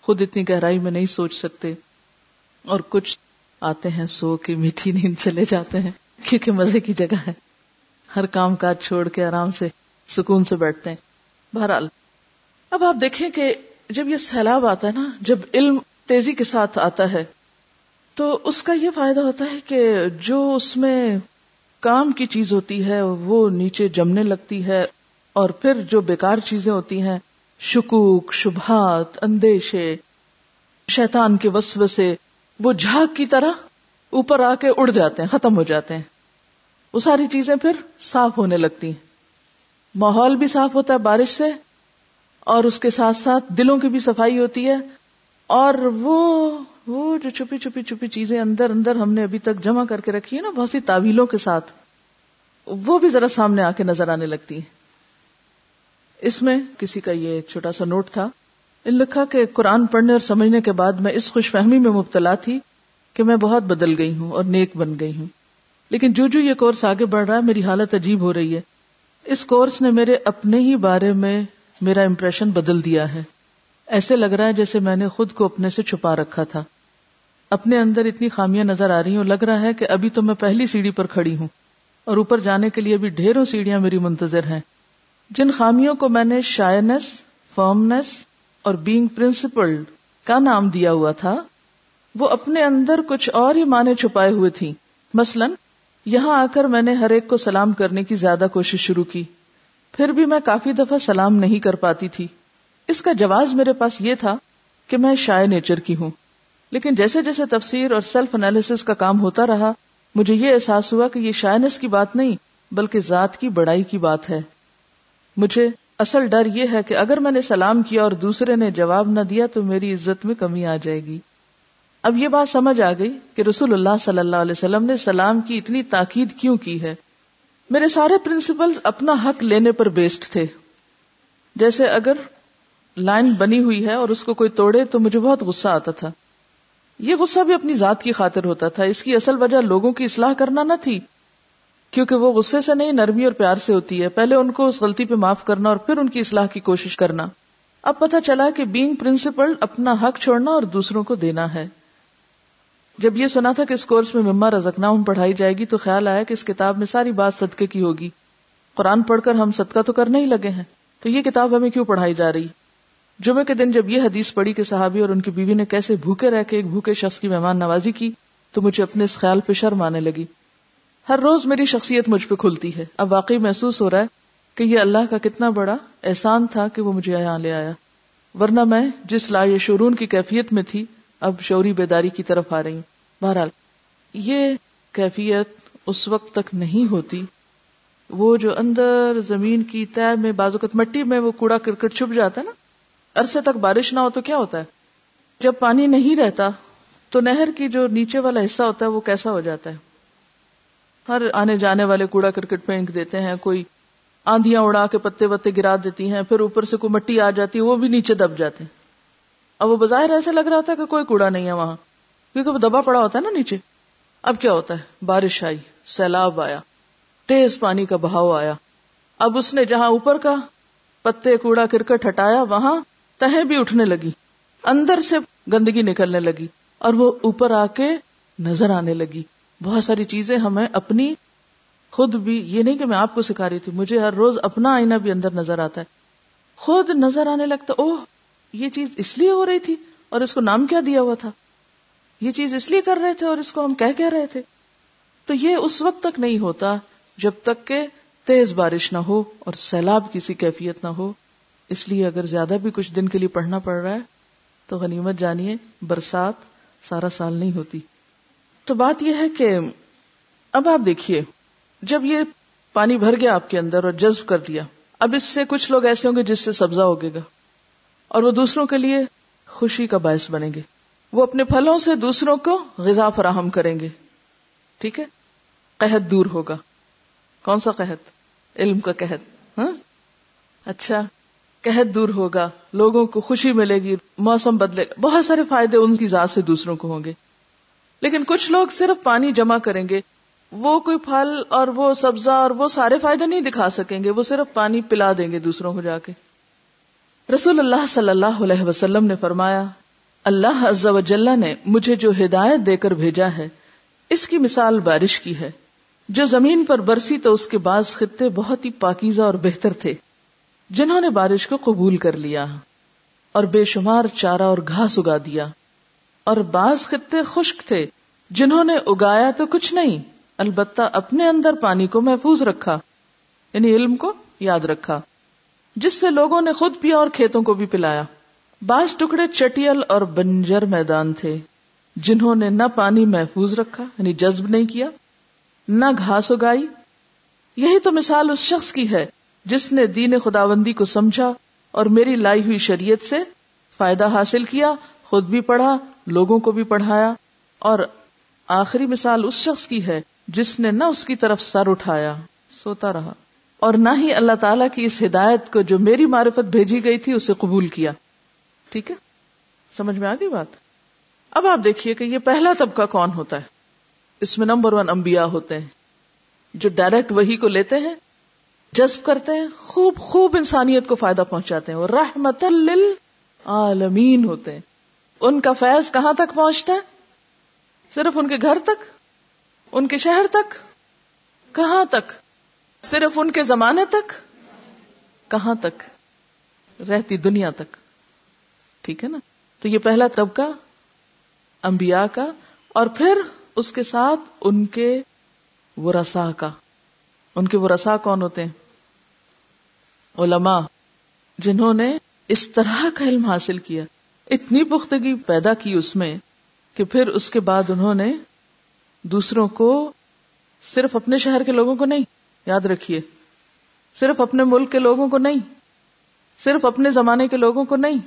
خود اتنی گہرائی میں نہیں سوچ سکتے اور کچھ آتے ہیں سو کے میٹھی نیند چلے جاتے ہیں، کیونکہ مزے کی جگہ ہے۔ ہر کام کاج چھوڑ کے آرام سے سکون سے بیٹھتے ہیں۔ بہرحال، اب آپ دیکھیں کہ جب یہ سیلاب آتا ہے نا، جب علم تیزی کے ساتھ آتا ہے۔ تو اس کا یہ فائدہ ہوتا ہے کہ جو اس میں کام کی چیز ہوتی ہے، وہ نیچے جمنے لگتی ہے اور پھر جو بیکار چیزیں ہوتی ہیں، شکوک، شبہات، اندیشے، شیطان کے وسوسے، وہ جھاگ کی طرح اوپر آ کے اڑ جاتے ہیں، ختم ہو جاتے ہیں۔ وہ ساری چیزیں پھر صاف ہونے لگتی ہیں۔ ماحول بھی صاف ہوتا ہے بارش سے اور اس کے ساتھ ساتھ دلوں کی بھی صفائی ہوتی ہے۔ اور وہ وہ جو چھپی چھپی چھپی چیزیں اندر اندر ہم نے ابھی تک جمع کر کے رکھی ہے نا، بہت سی تعویلوں کے ساتھ، وہ بھی ذرا سامنے آ کے نظر آنے لگتی ہے اس میں کسی کا یہ چھوٹا سا نوٹ تھا۔ ان لکھا کہ قرآن پڑھنے اور سمجھنے کے بعد میں اس خوش فہمی میں مبتلا تھی کہ میں بہت بدل گئی ہوں اور نیک بن گئی ہوں۔ لیکن جو جو یہ کورس آگے بڑھ رہا ہے، میری حالت عجیب ہو رہی ہے۔ اس کورس نے میرے اپنے ہی بارے میں میرا امپریشن بدل دیا ہے۔ ایسے لگ رہا ہے جیسے میں نے خود کو اپنے سے چھپا رکھا تھا۔ اپنے اندر اتنی خامیاں نظر آ رہی ہوں، لگ رہا ہے کہ ابھی تو میں پہلی سیڑھی پر کھڑی ہوں۔ اور اوپر جانے کے لیے ابھی ڈھیروں سیڑھیاں میری منتظر ہیں۔ جن خامیوں کو میں نے شائنس، فرمنس اور بینگ پرنسپل کا نام دیا ہوا تھا، وہ اپنے اندر کچھ اور ہی معنی چھپائے ہوئے تھی مثلاً، یہاں آ کر میں نے ہر ایک کو سلام کرنے کی زیادہ کوشش شروع کی۔ پھر بھی میں کافی دفعہ سلام نہیں کر پاتی تھی۔ اس کا جواز میرے پاس یہ تھا کہ میں شائع نیچر کی ہوں۔ لیکن جیسے جیسے تفسیر اور سیلف انالیس کا کام ہوتا رہا، مجھے یہ احساس ہوا کہ یہ شائنس کی بات نہیں، بلکہ ذات کی بڑائی کی بات ہے۔ مجھے اصل ڈر یہ ہے کہ اگر میں نے سلام کیا اور دوسرے نے جواب نہ دیا تو میری عزت میں کمی آ جائے گی۔ اب یہ بات سمجھ آ گئی کہ رسول اللہ صلی اللہ علیہ وسلم نے سلام کی اتنی تاکید کیوں کی ہے۔ میرے سارے پرنسپل اپنا حق لینے پر بیسڈ تھے۔ جیسے اگر لائن بنی ہوئی ہے اور اس کو کوئی توڑے تو مجھے بہت غصہ آتا تھا۔ یہ غصہ بھی اپنی ذات کی خاطر ہوتا تھا۔ اس کی اصل وجہ لوگوں کی اصلاح کرنا نہ تھی۔ کیونکہ وہ غصے سے نہیں، نرمی اور پیار سے ہوتی ہے۔ پہلے ان کو اس غلطی پہ معاف کرنا اور پھر ان کی اصلاح کی کوشش کرنا۔ اب پتہ چلا کہ بینگ پرنسپل اپنا حق چھوڑنا اور دوسروں کو دینا ہے۔ جب یہ سنا تھا کہ اس کورس میں مما رزکنا پڑھائی جائے گی، تو خیال آیا کہ اس کتاب میں ساری بات صدقے کی ہوگی۔ قرآن پڑھ کر ہم صدقہ تو کرنے ہی لگے ہیں۔ تو یہ کتاب ہمیں کیوں پڑھائی جا رہی؟ جمعے کے دن جب یہ حدیث پڑھی کہ صحابی اور ان کی بیوی نے کیسے بھوکے رہ کے ایک بھوکے شخص کی مہمان نوازی کی، تو مجھے اپنے اس خیال پہ شرم آنے لگی۔ ہر روز میری شخصیت مجھ پہ کھلتی ہے۔ اب واقعی محسوس ہو رہا ہے کہ یہ اللہ کا کتنا بڑا احسان تھا کہ وہ مجھے یہاں لے آیا۔ ورنہ میں جس لا شورون کی کیفیت میں تھی، اب شوری بیداری کی طرف آ رہی۔ ہوں بہرحال، یہ کیفیت اس وقت تک نہیں ہوتی۔ وہ جو اندر زمین کی طے میں بازوقت مٹی میں وہ کوڑا کرکٹ چھپ جاتا ہے نا عرصے تک بارش نہ ہو تو کیا ہوتا ہے؟ جب پانی نہیں رہتا، تو نہر کی جو نیچے والا حصہ ہوتا ہے، وہ کیسا ہو جاتا ہے؟ ہر آنے جانے والے کوڑا کرکٹ پھینک دیتے ہیں، کوئی آندیاں اڑا کے پتے وتے گرا دیتی ہیں، پھر اوپر سے کوئی مٹی آ جاتی ہے وہ بھی نیچے دب جاتے ہیں۔ اب وہ بظاہر ایسے لگ رہا ہوتا ہے کہ کوئی کوڑا نہیں ہے وہاں، کیونکہ وہ دبا پڑا ہوتا ہے نا نیچے۔ اب کیا ہوتا ہے؟ بارش آئی، سیلاب آیا، تیز پانی کا بہاؤ آیا۔ اب اس نے جہاں اوپر کا پتے کوڑا کرکٹ ہٹایا، وہاں تہیں بھی اٹھنے لگی۔ اندر سے گندگی نکلنے لگی اور وہ اوپر آ کے نظر آنے لگی۔ بہت ساری چیزیں ہمیں اپنی خود بھی، یہ نہیں کہ میں آپ کو سکھا رہی تھی، مجھے ہر روز اپنا آئینہ بھی اندر نظر آتا ہے۔ خود نظر آنے لگتا، اوہ، یہ چیز اس لیے ہو رہی تھی اور اس کو نام کیا دیا ہوا تھا۔ یہ چیز اس لیے کر رہے تھے اور اس کو ہم کہہ کہہ رہے تھے۔ تو یہ اس وقت تک نہیں ہوتا جب تک کہ تیز بارش نہ ہو اور سیلاب کسی کیفیت نہ ہو۔ اس لیے اگر زیادہ بھی کچھ دن کے لیے پڑھنا پڑ رہا ہے، تو غنیمت جانیے، برسات سارا سال نہیں ہوتی۔ تو بات یہ ہے کہ اب آپ دیکھیے، جب یہ پانی بھر گیا آپ کے اندر اور جذب کر دیا، اب اس سے کچھ لوگ ایسے ہوں گے جس سے سبزہ ہوگے گا، اور وہ دوسروں کے لیے خوشی کا باعث بنیں گے۔ وہ اپنے پھلوں سے دوسروں کو غذا فراہم کریں گے۔ ٹھیک ہے؟ قحط دور ہوگا۔ کون سا قحط؟ علم کا قحط۔ ہاں؟ اچھا۔ قحط دور ہوگا، لوگوں کو خوشی ملے گی، موسم بدلے گا۔ بہت سارے فائدے ان کی ذات سے دوسروں کو ہوں گے۔ لیکن کچھ لوگ صرف پانی جمع کریں گے، وہ کوئی پھل اور وہ سبزہ اور وہ سارے فائدے نہیں دکھا سکیں گے، وہ صرف پانی پلا دیں گے دوسروں کو جا کے۔ رسول اللہ صلی اللہ علیہ وسلم نے فرمایا، اللہ عز و جلہ نے مجھے جو ہدایت دے کر بھیجا ہے، اس کی مثال بارش کی ہے۔ جو زمین پر برسی تو اس کے بعض خطے بہت ہی پاکیزہ اور بہتر تھے۔ جنہوں نے بارش کو قبول کر لیا اور بے شمار چارہ اور گھاس اگا دیا اور بعض خطے خشک تھے جنہوں نے اگایا تو کچھ نہیں، البتہ اپنے اندر پانی کو محفوظ رکھا یعنی علم کو یاد رکھا، جس سے لوگوں نے خود پیا اور کھیتوں کو بھی پلایا۔ بعض ٹکڑے چٹیل اور بنجر میدان تھے جنہوں نے نہ پانی محفوظ رکھا یعنی جذب نہیں کیا، نہ گھاس اگائی۔ یہی تو مثال اس شخص کی ہے جس نے دین خداوندی کو سمجھا اور میری لائی ہوئی شریعت سے فائدہ حاصل کیا، خود بھی پڑھا، لوگوں کو بھی پڑھایا، اور آخری مثال اس شخص کی ہے جس نے نہ اس کی طرف سر اٹھایا، سوتا رہا۔ اور نہ ہی اللہ تعالیٰ کی اس ہدایت کو جو میری معرفت بھیجی گئی تھی، اسے قبول کیا۔ ٹھیک ہے؟ سمجھ میں آ گئی بات؟ اب آپ دیکھیے کہ یہ پہلا طبقہ کون ہوتا ہے۔ اس میں نمبر ون انبیاء ہوتے ہیں۔ جو ڈائریکٹ وہی کو لیتے ہیں جذب کرتے ہیں، خوب خوب انسانیت کو فائدہ پہنچاتے ہیں اور رحمت للعالمین ہوتے ہیں۔ ان کا فیض کہاں تک پہنچتا ہے؟ صرف ان کے گھر تک؟ ان کے شہر تک؟ کہاں تک؟ صرف ان کے زمانے تک؟ کہاں تک؟ رہتی دنیا تک۔ ٹھیک ہے نا؟ تو یہ پہلا طبقہ انبیاء کا، اور پھر اس کے ساتھ ان کے ورسا کا۔ ان کے ورسا کون ہوتے ہیں؟ علماء جنہوں نے اس طرح کا علم حاصل کیا، اتنی پختگی پیدا کی اس میں کہ پھر اس کے بعد انہوں نے دوسروں کو صرف اپنے شہر کے لوگوں کو نہیں، یاد رکھیے، صرف اپنے ملک کے لوگوں کو نہیں، صرف اپنے زمانے کے لوگوں کو نہیں،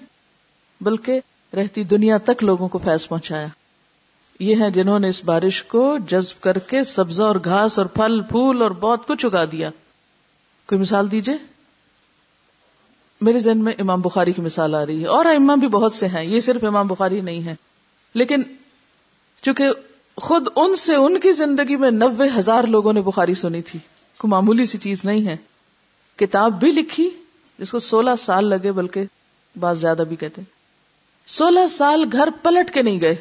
بلکہ رہتی دنیا تک لوگوں کو فیض پہنچایا۔ یہ ہیں جنہوں نے اس بارش کو جذب کر کے سبزہ اور گھاس اور پھل، پھول اور بہت کچھ اگا دیا۔ کوئی مثال دیجیے میرے ذہن میں امام بخاری کی مثال آ رہی ہے اور امام بھی بہت سے ہیں، یہ صرف امام بخاری نہیں ہے لیکن چونکہ خود ان سے ان کی زندگی میں نوے ہزار لوگوں نے بخاری سنی تھی، کوئی معمولی سی چیز نہیں ہے۔ کتاب بھی لکھی، جس کو سولہ سال لگے، بلکہ بات زیادہ بھی کہتے سولہ سال گھر پلٹ کے نہیں گئے۔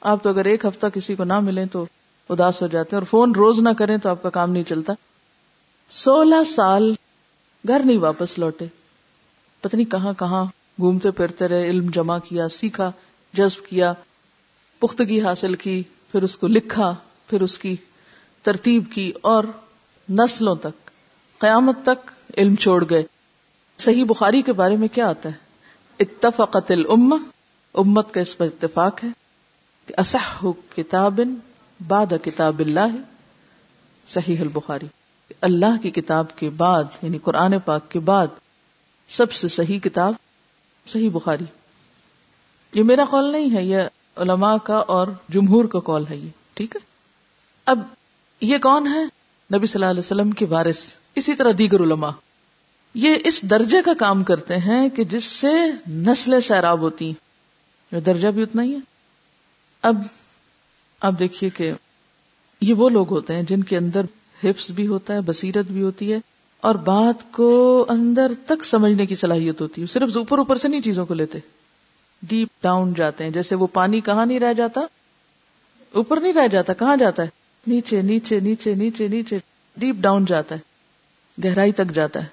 آپ تو اگر ایک ہفتہ کسی کو نہ ملیں تو اداس ہو جاتے اور فون روز نہ کریں تو آپ کا کام نہیں چلتا۔ سولہ سال گھر نہیں واپس لوٹے۔ پتنی کہاں کہاں گھومتے پھرتے رہے، علم جمع کیا، سیکھا، جذب کیا، پختگی حاصل کی، پھر اس کو لکھا، پھر اس کی ترتیب کی اور نسلوں تک، قیامت تک علم چھوڑ گئے۔ صحیح بخاری کے بارے میں کیا آتا ہے؟ اتفقت الامہ، امت کا اس پر اتفاق ہے کہ اصح کتاب بعد کتاب اللہ، صحیح البخاری۔ اللہ کی کتاب کے بعد یعنی قرآن پاک کے بعد سب سے صحیح کتاب صحیح بخاری۔ یہ میرا قول نہیں ہے، یہ علماء کا اور جمہور کا قول ہے یہ، ٹھیک ہے؟ اب یہ کون ہے؟ نبی صلی اللہ علیہ وسلم کے وارث، اسی طرح دیگر علماء۔ یہ اس درجے کا کام کرتے ہیں کہ جس سے نسلیں سیراب ہوتی ہیں۔ درجہ بھی اتنا ہی ہے۔ اب آپ دیکھیے کہ یہ وہ لوگ ہوتے ہیں جن کے اندر حفظ بھی ہوتا ہے، بصیرت بھی ہوتی ہے اور بات کو اندر تک سمجھنے کی صلاحیت ہوتی ہے۔ صرف اوپر اوپر سے نہیں چیزوں کو لیتے۔ ڈیپ ڈاؤن جاتے ہیں۔ جیسے وہ پانی کہاں نہیں رہ جاتا؟ اوپر نہیں رہ جاتا، کہاں جاتا ہے؟ نیچے نیچے نیچے نیچے نیچے۔ ڈیپ ڈاؤن جاتا ہے۔ گہرائی تک جاتا ہے۔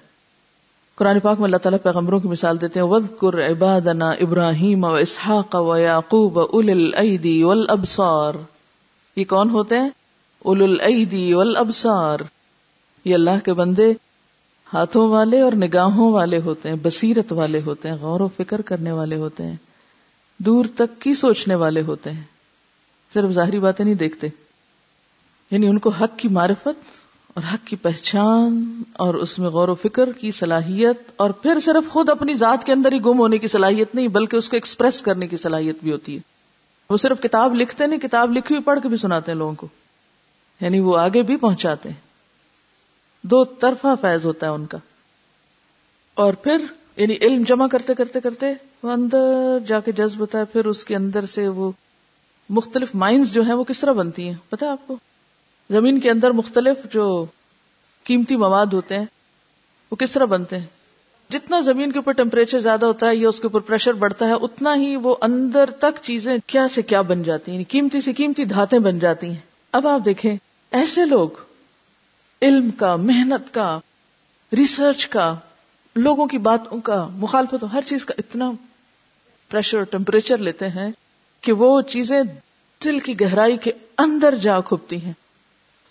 قرآن پاک میں اللہ تعالیٰ پیغمبروں کی مثال دیتے ہیں۔ ود کر عبادنا ابراہیم و اسحاق و یعقوب اول العیدی والابصار یہ کون ہوتے ہیں؟ اول العیدی والابصار یہ اللہ کے بندے ہاتھوں والے اور نگاہوں والے ہوتے ہیں، بصیرت والے ہوتے ہیں، غور و فکر کرنے والے ہوتے ہیں، دور تک کی سوچنے والے ہوتے ہیں۔ صرف ظاہری باتیں نہیں دیکھتے۔ یعنی ان کو حق کی معرفت اور حق کی پہچان اور اس میں غور و فکر کی صلاحیت اور پھر صرف خود اپنی ذات کے اندر ہی گم ہونے کی صلاحیت نہیں، بلکہ اس کو ایکسپریس کرنے کی صلاحیت بھی ہوتی ہے۔ وہ صرف کتاب لکھتے نہیں، کتاب لکھی ہوئی پڑھ کے بھی سناتے ہیں لوگوں کو۔ یعنی وہ آگے بھی پہنچاتے ہیں۔ دو طرفہ فیض ہوتا ہے ان کا۔ اور پھر یعنی علم جمع کرتے کرتے کرتے وہ اندر جا کے جذب ہوتا ہے، پھر اس کے اندر سے وہ مختلف مائنڈز جو ہیں وہ کس طرح بنتی ہیں؟ پتا آپ کو؟ زمین کے اندر مختلف جو قیمتی مواد ہوتے ہیں، وہ کس طرح بنتے ہیں؟ جتنا زمین کے اوپر ٹیمپریچر زیادہ ہوتا ہے یا اس کے اوپر پریشر بڑھتا ہے، اتنا ہی وہ اندر تک چیزیں کیا سے کیا بن جاتی ہیں یعنی قیمتی سے قیمتی دھاتیں بن جاتی ہیں۔ اب آپ دیکھیں، ایسے لوگ علم کا، محنت کا ریسرچ کا، لوگوں کی باتوں کا، مخالفت ہر چیز کا اتنا پریشر ٹیمپریچر لیتے ہیں کہ وہ چیزیں دل کی گہرائی کے اندر جا کھپتی ہیں۔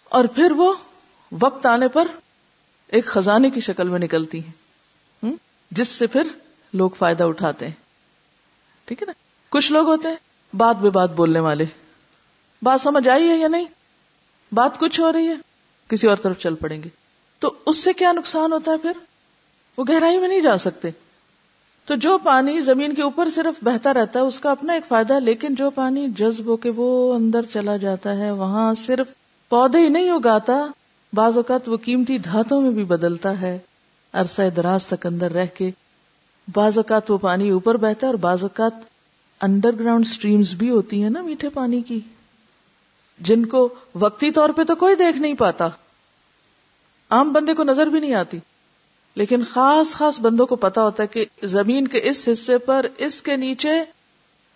اور پھر وہ وقت آنے پر ایک خزانے کی شکل میں نکلتی ہیں۔ جس سے پھر لوگ فائدہ اٹھاتے ہیں۔ ٹھیک ہے نا؟ کچھ لوگ ہوتے ہیں بات بے بات بولنے والے۔ بات سمجھ آئی ہے یا نہیں؟ بات کچھ ہو رہی ہے۔ کسی اور طرف چل پڑیں گے۔ تو اس سے کیا نقصان ہوتا ہے پھر؟ وہ گہرائی میں نہیں جا سکتے۔ تو جو پانی زمین کے اوپر صرف بہتا رہتا ہے، اس کا اپنا ایک فائدہ ہے لیکن جو پانی جذب ہو کے وہ اندر چلا جاتا ہے، وہاں صرف پودے ہی نہیں اگاتا، بعض اوقات وہ قیمتی دھاتوں میں بھی بدلتا ہے۔ عرصہ دراز تک اندر رہ کے بعض اوقات وہ پانی اوپر بہتا ہے، اور بعض اوقات انڈر گراؤنڈ سٹریمز بھی ہوتی ہیں نا میٹھے پانی کی۔ جن کو وقتی طور پہ تو کوئی دیکھ نہیں پاتا۔ عام بندے کو نظر بھی نہیں آتی۔ لیکن خاص خاص بندوں کو پتا ہوتا ہے کہ زمین کے اس حصے پر اس کے نیچے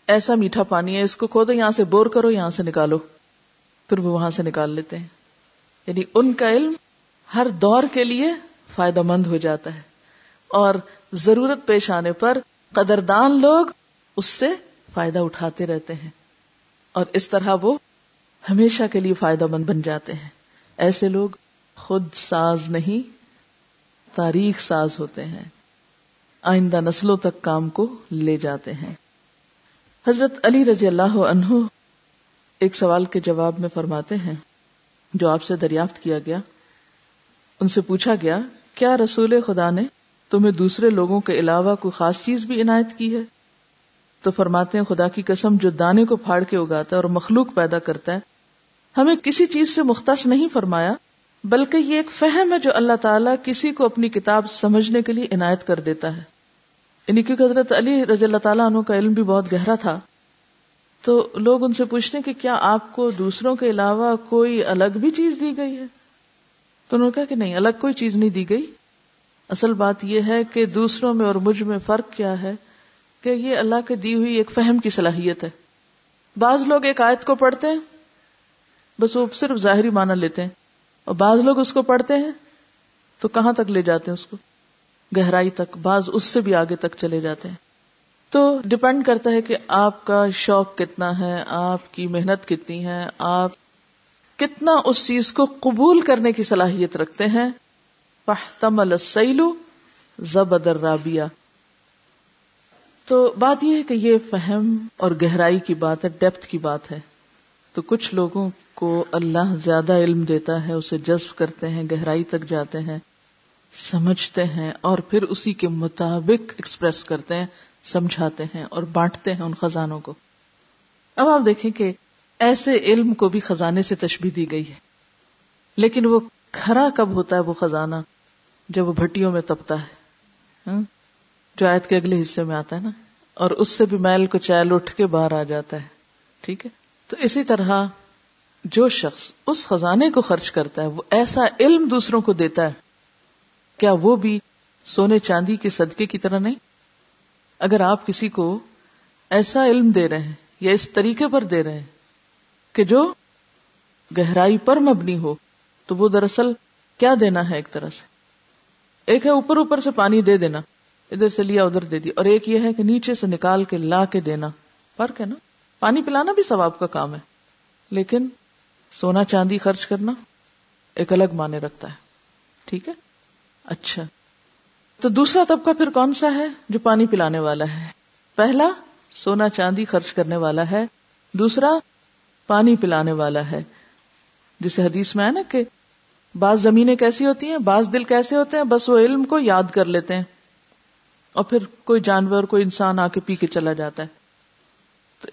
ایسا میٹھا پانی ہے، اس کو کھودو، یہاں سے بور کرو، یہاں سے نکالو۔ پھر وہ وہاں سے نکال لیتے ہیں۔ یعنی ان کا علم ہر دور کے لیے فائدہ مند ہو جاتا ہے۔ اور ضرورت پیش آنے پر قدردان لوگ اس سے فائدہ اٹھاتے رہتے ہیں۔ اور اس طرح وہ ہمیشہ کے لیے فائدہ مند بن جاتے ہیں۔ ایسے لوگ خود ساز نہیں، تاریخ ساز ہوتے ہیں۔ آئندہ نسلوں تک کام کو لے جاتے ہیں۔ حضرت علی رضی اللہ عنہ ایک سوال کے جواب میں فرماتے ہیں، جو آپ سے دریافت کیا گیا۔ ان سے پوچھا گیا، کیا رسول خدا نے تمہیں دوسرے لوگوں کے علاوہ کوئی خاص چیز بھی عنایت کی ہے؟ تو فرماتے ہیں، خدا کی قسم جو دانے کو پھاڑ کے اگاتا ہے اور مخلوق پیدا کرتا ہے ہمیں کسی چیز سے مختص نہیں فرمایا، بلکہ یہ ایک فہم ہے جو اللہ تعالیٰ کسی کو اپنی کتاب سمجھنے کے لیے عنایت کر دیتا ہے۔ یعنی کیونکہ حضرت علی رضی اللہ تعالیٰ عنہ کا علم بھی بہت گہرا تھا، تو لوگ ان سے پوچھتے کہ کیا آپ کو دوسروں کے علاوہ کوئی الگ بھی چیز دی گئی ہے؟ تو انہوں نے کہا کہ نہیں، الگ کوئی چیز نہیں دی گئی۔ اصل بات یہ ہے کہ دوسروں میں اور مجھ میں فرق کیا ہے کہ یہ اللہ کے دی ہوئی ایک فہم کی صلاحیت ہے۔ بعض لوگ ایک آیت کو پڑھتے ہیں بس وہ صرف ظاہری معنی لیتے ہیں اور بعض لوگ اس کو پڑھتے ہیں تو کہاں تک لے جاتے ہیں اس کو؟ گہرائی تک، بعض اس سے بھی آگے تک چلے جاتے ہیں۔ تو ڈپینڈ کرتا ہے کہ آپ کا شوق کتنا ہے، آپ کی محنت کتنی ہے، آپ کتنا اس چیز کو قبول کرنے کی صلاحیت رکھتے ہیں۔ پہتم السیلو زبدر رابیہ تو بات یہ ہے کہ یہ فہم اور گہرائی کی بات ہے ڈیپتھ کی بات ہے۔ تو کچھ لوگوں کو اللہ زیادہ علم دیتا ہے، اسے جذب کرتے ہیں، گہرائی تک جاتے ہیں، سمجھتے ہیں اور پھر اسی کے مطابق ایکسپریس کرتے ہیں، سمجھاتے ہیں اور بانٹتے ہیں ان خزانوں کو۔ اب آپ دیکھیں کہ ایسے علم کو بھی خزانے سے تشبیح دی گئی ہے۔ لیکن وہ کھرا کب ہوتا ہے وہ خزانہ؟ جب وہ بھٹیوں میں تپتا ہے۔ ہاں؟ جو آیت کے اگلے حصے میں آتا ہے نا۔ اور اس سے بھی میل کو چیل اٹھ کے باہر آ جاتا ہے۔ ٹھیک ہے؟ تو اسی طرح جو شخص اس خزانے کو خرچ کرتا ہے، وہ ایسا علم دوسروں کو دیتا ہے۔ کیا وہ بھی سونے چاندی کے صدقے کی طرح نہیں؟ اگر آپ کسی کو ایسا علم دے رہے ہیں یا اس طریقے پر دے رہے ہیں کہ جو گہرائی پر مبنی ہو، تو وہ دراصل کیا دینا ہے ایک طرح سے؟ ایک ہے اوپر اوپر سے پانی دے دینا، ادھر سے لیا، ادھر دے دی اور ایک یہ ہے کہ نیچے سے نکال کے لا کے دینا۔ فرق ہے نا؟ پانی پلانا بھی ثواب کا کام ہے۔ لیکن سونا چاندی خرچ کرنا ایک الگ معنی رکھتا ہے۔ ٹھیک ہے؟ اچھا۔ تو دوسرا طبقہ پھر کون سا ہے جو پانی پلانے والا ہے؟ پہلا سونا چاندی خرچ کرنے والا ہے، دوسرا پانی پلانے والا ہے۔ جسے حدیث میں ہے نا کہ بعض زمینیں کیسی ہوتی ہیں، بعض دل کیسے ہوتے ہیں، بس وہ علم کو یاد کر لیتے ہیں۔ اور پھر کوئی جانور، کوئی انسان آ کے پی کے چلا جاتا ہے۔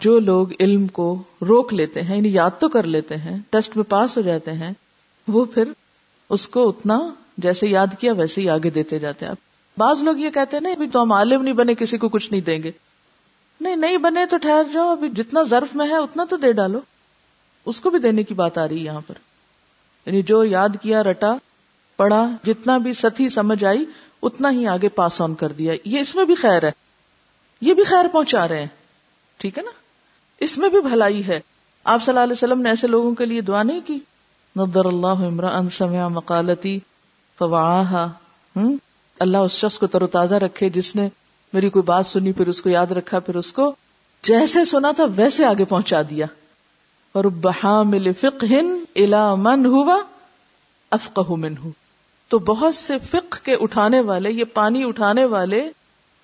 جو لوگ علم کو روک لیتے ہیں یعنی یاد تو کر لیتے ہیں، ٹیسٹ میں پاس ہو جاتے ہیں، وہ پھر اس کو اتنا جیسے یاد کیا ویسے ہی آگے دیتے جاتے ہیں۔ بعض لوگ یہ کہتے ہیں نا ابھی تو ہم عالم نہیں بنے، کسی کو کچھ نہیں دیں گے۔ نہیں نہیں بنے تو ٹھہر جاؤ، ابھی جتنا ظرف میں ہے، اتنا تو دے ڈالو۔ اس کو بھی دینے کی بات آ رہی ہے یہاں پر۔ یعنی جو یاد کیا، رٹا، پڑھا، جتنا بھی ستھی سمجھ آئی، اتنا ہی آگے پاس آن کر دیا۔ یہ اس میں بھی خیر ہے۔ یہ بھی خیر پہنچا رہے ہیں۔ ٹھیک ہے نا؟ اس میں بھی بھلائی ہے۔ آپ صلی اللہ علیہ وسلم نے ایسے لوگوں کے لیے دعا نہیں کی؟ ندر اللہ عمران سمع مقالتی فواہا اللہ اس شخص کو تر و تازہ رکھے جس نے میری کوئی بات سنی، پھر اس کو یاد رکھا، پھر اس کو جیسے سنا تھا ویسے آگے پہنچا دیا۔ اور بحامل فقہ الا من ہوا افقہ من ہو تو بہت سے فقہ کے اٹھانے والے، یہ پانی اٹھانے والے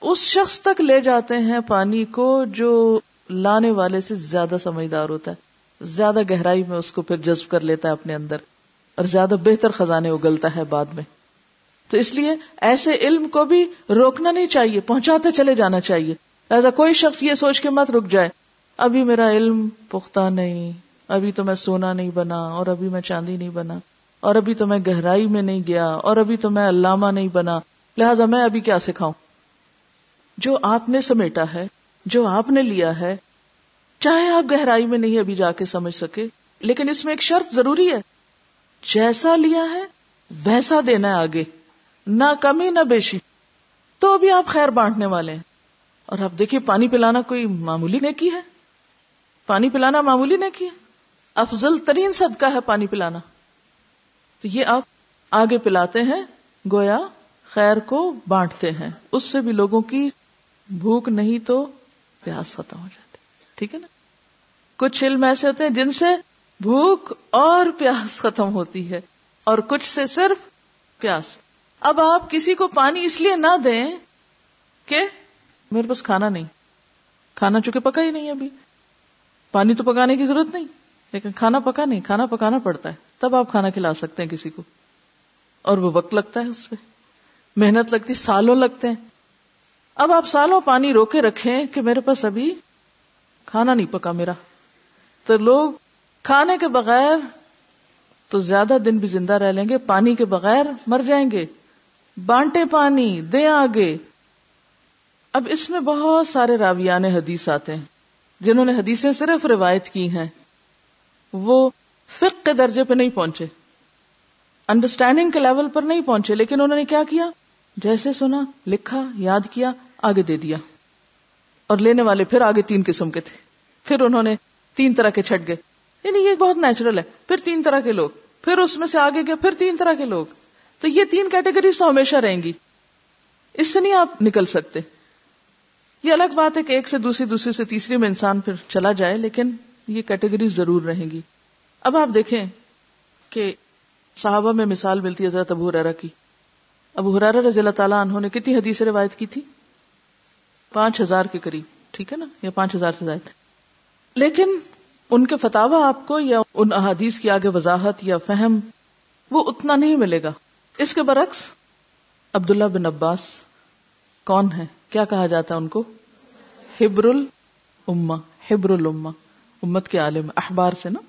اس شخص تک لے جاتے ہیں پانی کو جو لانے والے سے زیادہ سمجھدار ہوتا ہے۔ زیادہ گہرائی میں اس کو پھر جذب کر لیتا ہے اپنے اندر اور زیادہ بہتر خزانے اگلتا ہے بعد میں۔ تو اس لیے ایسے علم کو بھی روکنا نہیں چاہیے، پہنچاتے چلے جانا چاہیے۔ ایسا کوئی شخص یہ سوچ کے مت رک جائے، ابھی میرا علم پختہ نہیں، ابھی تو میں سونا نہیں بنا، اور ابھی میں چاندی نہیں بنا، اور ابھی تو میں گہرائی میں نہیں گیا، اور ابھی تو میں علامہ نہیں بنا۔ لہذا میں ابھی کیا سکھاؤں؟ جو آپ نے سمیٹا ہے، جو آپ نے لیا ہے۔ چاہے آپ گہرائی میں نہیں ابھی جا کے سمجھ سکے، لیکن اس میں ایک شرط ضروری ہے۔ جیسا لیا ہے، ویسا دینا ہے آگے۔ نہ کمی، نہ بیشی۔ تو ابھی آپ خیر بانٹنے والے ہیں۔ اور آپ دیکھیے، پانی پلانا کوئی معمولی نے کی ہے؟ پانی پلانا معمولی نے کی ہے؟ افضل ترین صدقہ ہے پانی پلانا۔ تو یہ آپ آگے پلاتے ہیں، گویا خیر کو بانٹتے ہیں۔ اس سے بھی لوگوں کی بھوک نہیں تو پیاس ختم ہو جاتی ٹھیک ہے نا؟ کچھ علم ایسے ہوتے ہیں جن سے بھوک اور پیاس ختم ہوتی ہے اور کچھ سے صرف پیاس۔ اب آپ کسی کو پانی اس لیے نہ دیں کہ میرے پاس کھانا نہیں۔ کھانا چونکہ پکا ہی نہیں ابھی۔ پانی تو پکانے کی ضرورت نہیں، لیکن کھانا پکا نہیں، کھانا پکانا پڑتا ہے۔ تب آپ کھانا کھلا سکتے ہیں کسی کو۔ اور وہ وقت لگتا ہے اس پہ۔ محنت لگتی، سالوں لگتے ہیں۔ اب آپ سالوں پانی روکے رکھیں کہ میرے پاس ابھی کھانا نہیں پکا میرا۔ تو لوگ کھانے کے بغیر تو زیادہ دن بھی زندہ رہ لیں گے، پانی کے بغیر مر جائیں گے۔ بانٹے پانی دے آگے۔ اب اس میں بہت سارے راویان حدیث آتے ہیں، جنہوں نے حدیثیں صرف روایت کی ہیں۔ وہ فق کے درجے پہ نہیں پہنچے۔ انڈرسٹینڈنگ کے لیول پر نہیں پہنچے، لیکن انہوں نے کیا کیا؟ جیسے سنا، لکھا، یاد کیا۔ آگے دے دیا اور لینے والے پھر آگے تین قسم کے تھے۔ پھر انہوں نے تین طرح کے چھٹ گئے۔ یعنی یہ بہت نیچرل ہے۔ پھر تین طرح کے لوگ۔ پھر اس میں سے آگے گئے۔ پھر تین طرح کے لوگ۔ تو یہ تین کیٹیگریز تو ہمیشہ رہیں گی۔ اس سے نہیں آپ نکل سکتے۔ یہ الگ بات ہے کہ ایک سے دوسری دوسری سے تیسری میں انسان پھر چلا جائے، لیکن یہ کیٹیگری ضرور رہیں گی۔ اب آپ دیکھیں کہ صحابہ میں مثال ملتی ہے حضرت ابو ریرا کی۔ ابو حرارہ رضی اللہ تعالیٰ انہوں نے کتنی حدیث روایت کی تھی؟ پانچ ہزار کے قریب، ٹھیک ہے نا؟ یا پانچ ہزار سے زائد۔ لیکن ان کے فتح آپ کو یا ان احادیث کی آگے وضاحت یا فہم، وہ اتنا نہیں ملے گا۔ اس کے برعکس، عبداللہ بن عباس کون ہے کیا کہا جاتا ہے ان کو؟ ہبر الما ہبر الما امت کے عالم اخبار سے نا؟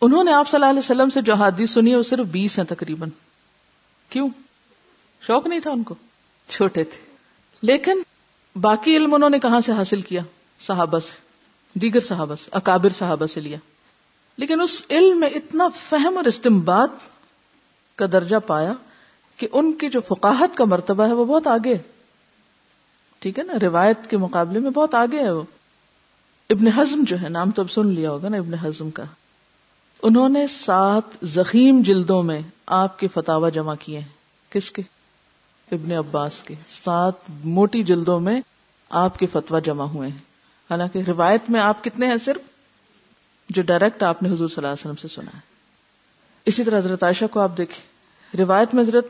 انہوں نے آپ صلی اللہ علیہ وسلم سے جو حادث سنی ہے، وہ صرف بیس ہیں تقریباً۔ کیوں؟ شوق نہیں تھا ان کو؟ چھوٹے تھے۔ لیکن باقی علم انہوں نے کہاں سے حاصل کیا؟ صحابہ سے، دیگر صحابہ سے، اکابر صحابہ سے لیا۔ لیکن اس علم میں اتنا فہم اور استمباد کا درجہ پایا کہ ان کی جو فقاہت کا مرتبہ ہے وہ بہت آگے ٹھیک ہے نا؟ روایت کے مقابلے میں بہت آگے ہے۔ وہ ابن حزم جو ہے، نام تو اب سن لیا ہوگا نا ابن حزم کا۔ انہوں نے سات زخیم جلدوں میں آپ کے فتوا جمع کیے ہیں۔ کس کے؟ ابن عباس کے سات موٹی جلدوں میں آپ کے فتوا جمع ہوئے ہیں۔ حالانکہ روایت میں آپ کتنے ہیں صرف؟ جو ڈائریکٹ آپ نے حضور صلی اللہ علیہ وسلم سے سنا ہے۔ اسی طرح حضرت عائشہ کو آپ دیکھیں۔ روایت میں حضرت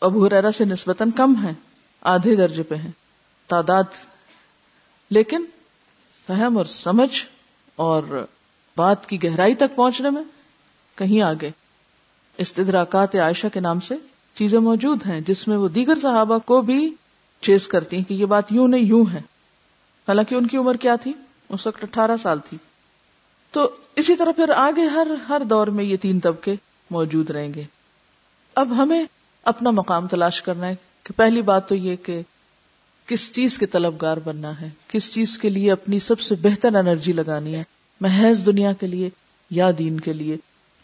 ابو حرا سے نسبتاً کم ہے آدھے درجے پہ ہیں، تعداد۔ لیکن فہم اور سمجھ اور بات کی گہرائی تک پہنچنے میں کہیں آگے۔ استدراکات عائشہ کے نام سے چیزیں موجود ہیں جس میں وہ دیگر صحابہ کو بھی چیز کرتی ہیں کہ یہ بات یوں نہیں، یوں ہے۔ حالانکہ ان کی عمر کیا تھی؟ اس وقت اٹھارہ سال تھی۔ تو اسی طرح پھر آگے ہر ہر دور میں یہ تین طبقے موجود رہیں گے۔ اب ہمیں اپنا مقام تلاش کرنا ہے کہ پہلی بات تو یہ کہ کس چیز کے طلبگار بننا ہے، کس چیز کے لیے اپنی سب سے بہتر انرجی لگانی ہے، محض دنیا کے لیے یا دین کے لیے۔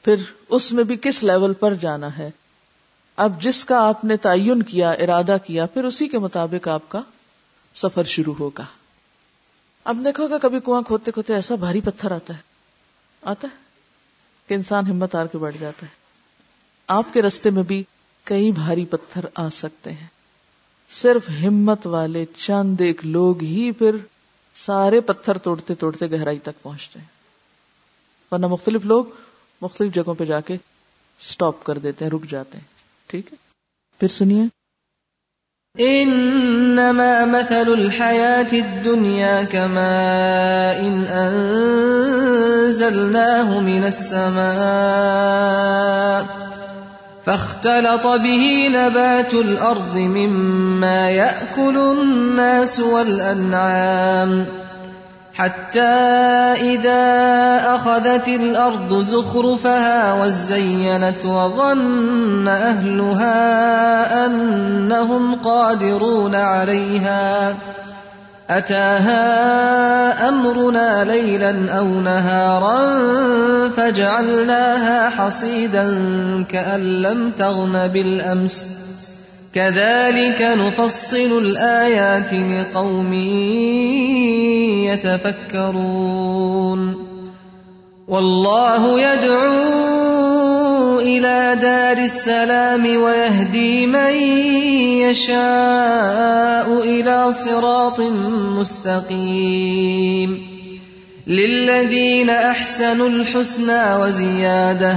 پھر اس میں بھی کس لیول پر جانا ہے۔ اب جس کا آپ نے تعین کیا، ارادہ کیا، پھر اسی کے مطابق آپ کا سفر شروع ہوگا۔ اب دیکھو گا کبھی کنواں کھوتے کھوتے ایسا بھاری پتھر آتا ہے۔ آتا ہے کہ انسان ہمت ہار کے بڑھ جاتا ہے۔ آپ کے رستے میں بھی کئی بھاری پتھر آ سکتے ہیں۔ صرف ہمت والے چند ایک لوگ ہی پھر سارے پتھر توڑتے توڑتے گہرائی تک پہنچتے ہیں۔ ورنہ مختلف لوگ مختلف جگہوں پہ جا کے سٹاپ کر دیتے ہیں، رک جاتے ہیں۔ ٹھیک ہے۔ پھر سنیے۔ انما مثل الحياة الدنيا كما ان انزلناه من السماء فاختلط به نبات الارض مما يأكل الناس والانعام حتى إذا أخذت الأرض زخرفها وزينت وظن أهلها أنهم قادرون عليها. أتاها أمرنا ليلا أو نهارا فجعلناها حصيدا كأن لم تغن بالأمس. كذلك نفصل الآيات لقوم يتفكرون. والله يدعو إلى دار السلام ويهدي من يشاء إلى صراط مستقيم. للذين أحسنوا الحسنى وزيادة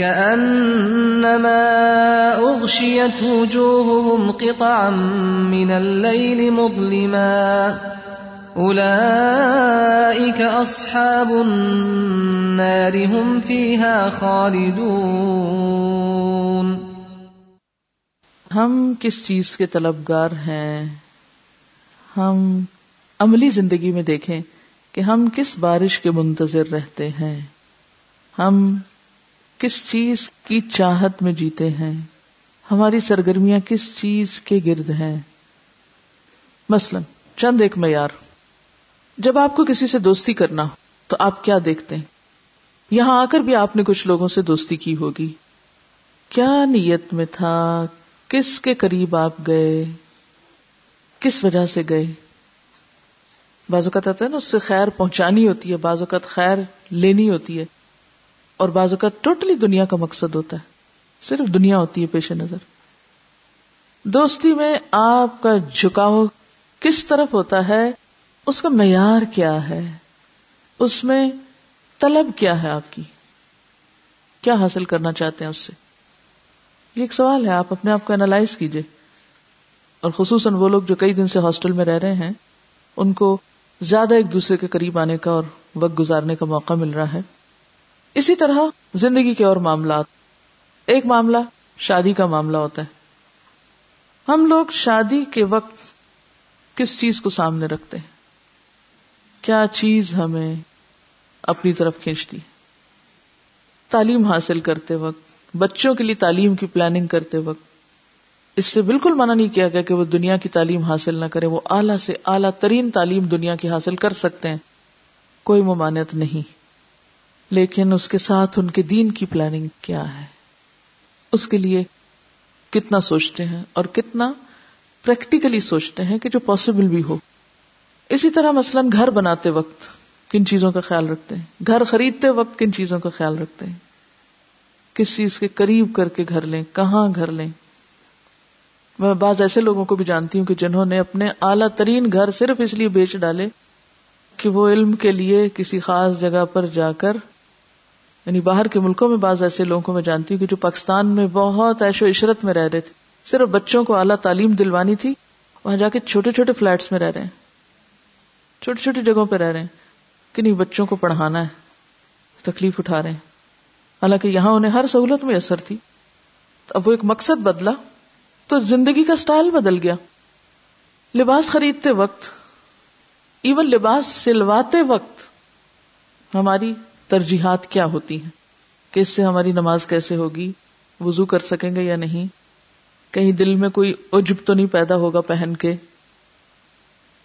كأنما أغشيت وجوههم قطعا من الليل مظلما. أولئك أصحاب النار هم فيها خالدون. ہم کس چیز کے طلبگار ہیں؟ ہم عملی زندگی میں دیکھیں کہ ہم کس بارش کے منتظر رہتے ہیں؟ ہم کس چیز کی چاہت میں جیتے ہیں؟ ہماری سرگرمیاں کس چیز کے گرد ہیں؟ مثلا، چند ایک معیار۔ جب آپ کو کسی سے دوستی کرنا ہو، تو آپ کیا دیکھتے ہیں؟ یہاں آ کر بھی آپ نے کچھ لوگوں سے دوستی کی ہوگی۔ کیا نیت میں تھا؟ کس کے قریب آپ گئے؟ کس وجہ سے گئے؟ بعض اوقات آتا ہے نا، اس سے خیر پہنچانی ہوتی ہے، بعض اوقات خیر لینی ہوتی ہے۔ اور بعض اوقات ٹوٹلی دنیا کا مقصد ہوتا ہے۔ صرف دنیا ہوتی ہے پیش نظر۔ دوستی میں آپ کا جھکاؤ کس طرف ہوتا ہے؟ اس کا معیار کیا ہے؟ اس میں طلب کیا ہے آپ کی؟ کیا حاصل کرنا چاہتے ہیں اس سے؟ یہ ایک سوال ہے، آپ اپنے آپ کو اینالائز کیجیے اور خصوصاً وہ لوگ جو کئی دن سے ہاسٹل میں رہ رہے ہیں، ان کو زیادہ ایک دوسرے کے قریب آنے کا اور وقت گزارنے کا موقع مل رہا ہے۔ اسی طرح زندگی کے اور معاملات۔ ایک معاملہ شادی کا معاملہ ہوتا ہے۔ ہم لوگ شادی کے وقت کس چیز کو سامنے رکھتے ہیں؟ کیا چیز ہمیں اپنی طرف کھینچتی تعلیم حاصل کرتے وقت، بچوں کے لیے تعلیم کی پلاننگ کرتے وقت۔ اس سے بالکل منع نہیں کیا گیا کہ وہ دنیا کی تعلیم حاصل نہ کرے وہ اعلیٰ سے اعلیٰ ترین تعلیم دنیا کی حاصل کر سکتے ہیں۔ کوئی ممانعت نہیں۔ لیکن اس کے ساتھ ان کے دین کی پلاننگ کیا ہے؟ اس کے لیے کتنا سوچتے ہیں اور کتنا پریکٹیکلی سوچتے ہیں کہ جو پاسبل بھی ہو۔ اسی طرح مثلاً گھر بناتے وقت کن چیزوں کا خیال رکھتے ہیں؟ گھر خریدتے وقت کن چیزوں کا خیال رکھتے ہیں؟ کس چیز کے قریب کر کے گھر لیں؟ کہاں گھر لیں؟ میں بعض ایسے لوگوں کو بھی جانتی ہوں کہ جنہوں نے اپنے اعلیٰ ترین گھر صرف اس لیے بیچ ڈالے کہ وہ علم کے لیے کسی خاص جگہ پر جا کر یعنی باہر کے ملکوں میں بعض ایسے لوگوں کو میں جانتی ہوں کہ جو پاکستان میں بہت ایش و عشرت میں رہ رہے تھے۔ صرف بچوں کو اعلیٰ تعلیم دلوانی تھی، وہاں جا کے چھوٹے چھوٹے فلیٹس میں رہ رہے ہیں۔ چھوٹی چھوٹی جگہوں پہ رہ رہے ہیں کہ نہیں، بچوں کو پڑھانا ہے، تکلیف اٹھا رہے ہیں۔ حالانکہ یہاں انہیں ہر سہولت میں اثر تھی۔ تو اب وہ ایک مقصد بدلا تو زندگی کا سٹائل بدل گیا۔ لباس خریدتے وقت ایون لباس سلواتے وقت ہماری ترجیحات کیا ہوتی ہیں؟ کہ اس سے ہماری نماز کیسے ہوگی؟ وضو کر سکیں گے یا نہیں؟ کہیں دل میں کوئی عجب تو نہیں پیدا ہوگا پہن کے؟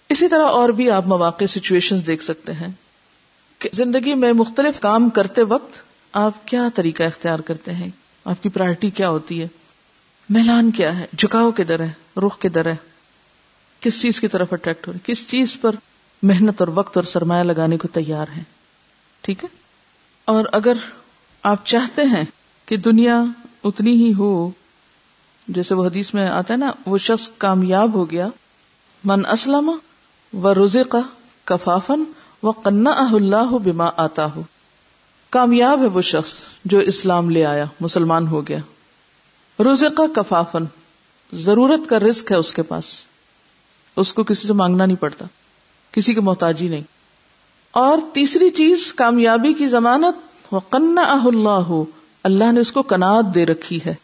اسی طرح اور بھی آپ مواقع سچویشن دیکھ سکتے ہیں کہ زندگی میں مختلف کام کرتے وقت آپ کیا طریقہ اختیار کرتے ہیں؟ آپ کی پرائرٹی کیا ہوتی ہے؟ میلان کیا ہے؟ جھکاؤ کے در ہے؟ رخ کے در ہے؟ کس چیز کی طرف اٹریکٹ ہو رہے کس چیز پر محنت اور وقت اور سرمایہ لگانے کو تیار ہے ٹھیک ہے؟ اور اگر آپ چاہتے ہیں کہ دنیا اتنی ہی ہو، جیسے وہ حدیث میں آتا ہے نا، وہ شخص کامیاب ہو گیا، من اسلم و روزے کا کفافن و قنا اللہ بما آتا ہو کامیاب ہے وہ شخص جو اسلام لے آیا، مسلمان ہو گیا۔ روزے کا کفافن ضرورت کا رزق ہے اس کے پاس۔ اس کو کسی سے مانگنا نہیں پڑتا، کسی کی محتاجی نہیں۔ اور تیسری چیز کامیابی کی ضمانت وقنا اللہ اللہ نے اس کو کنات دے رکھی ہے۔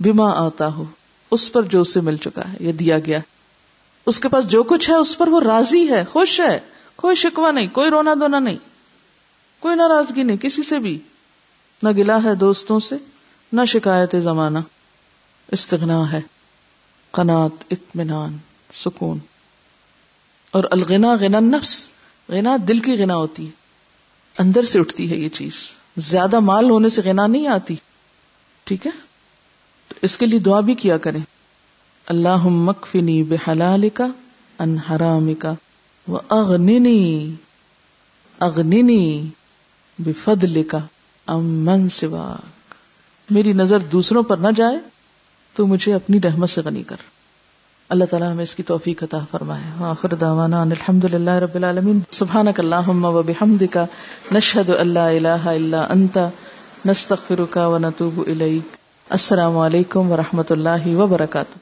بیما آتا ہو اس پر جو اسے مل چکا ہے یا دیا گیا۔ اس کے پاس جو کچھ ہے، اس پر وہ راضی ہے، خوش ہے۔ کوئی شکوا نہیں، کوئی رونا دھونا نہیں۔ کوئی ناراضگی نہیں، کسی سے بھی۔ نہ گلا ہے دوستوں سے، نہ شکایت زمانہ۔ استغنا ہے قنات اطمینان، سکون۔ اور الغنا، غنا نفس غنا دل کی غنا ہوتی ہے۔ اندر سے اٹھتی ہے یہ چیز۔ زیادہ مال ہونے سے غنا نہیں آتی۔ ٹھیک ہے؟ تو اس کے لیے دعا بھی کیا کریں۔ اللہ مکفنی بے حلال کا ان حرام کا وہ اغنی اغنی بے کا امن سوا میری نظر دوسروں پر نہ جائے تو مجھے اپنی رحمت سے غنی کر۔ اللہ تعالیٰ ہمیں اس کی توفیق عطا فرمائے۔ آخر دعوانا ان الحمد للہ رب العالمین۔ سبحانک اللہم و بحمدک، نشہد اللہ الہ الا انت، نستغفرک و نتوب الیک۔ السلام علیکم و رحمۃ اللہ وبرکاتہ۔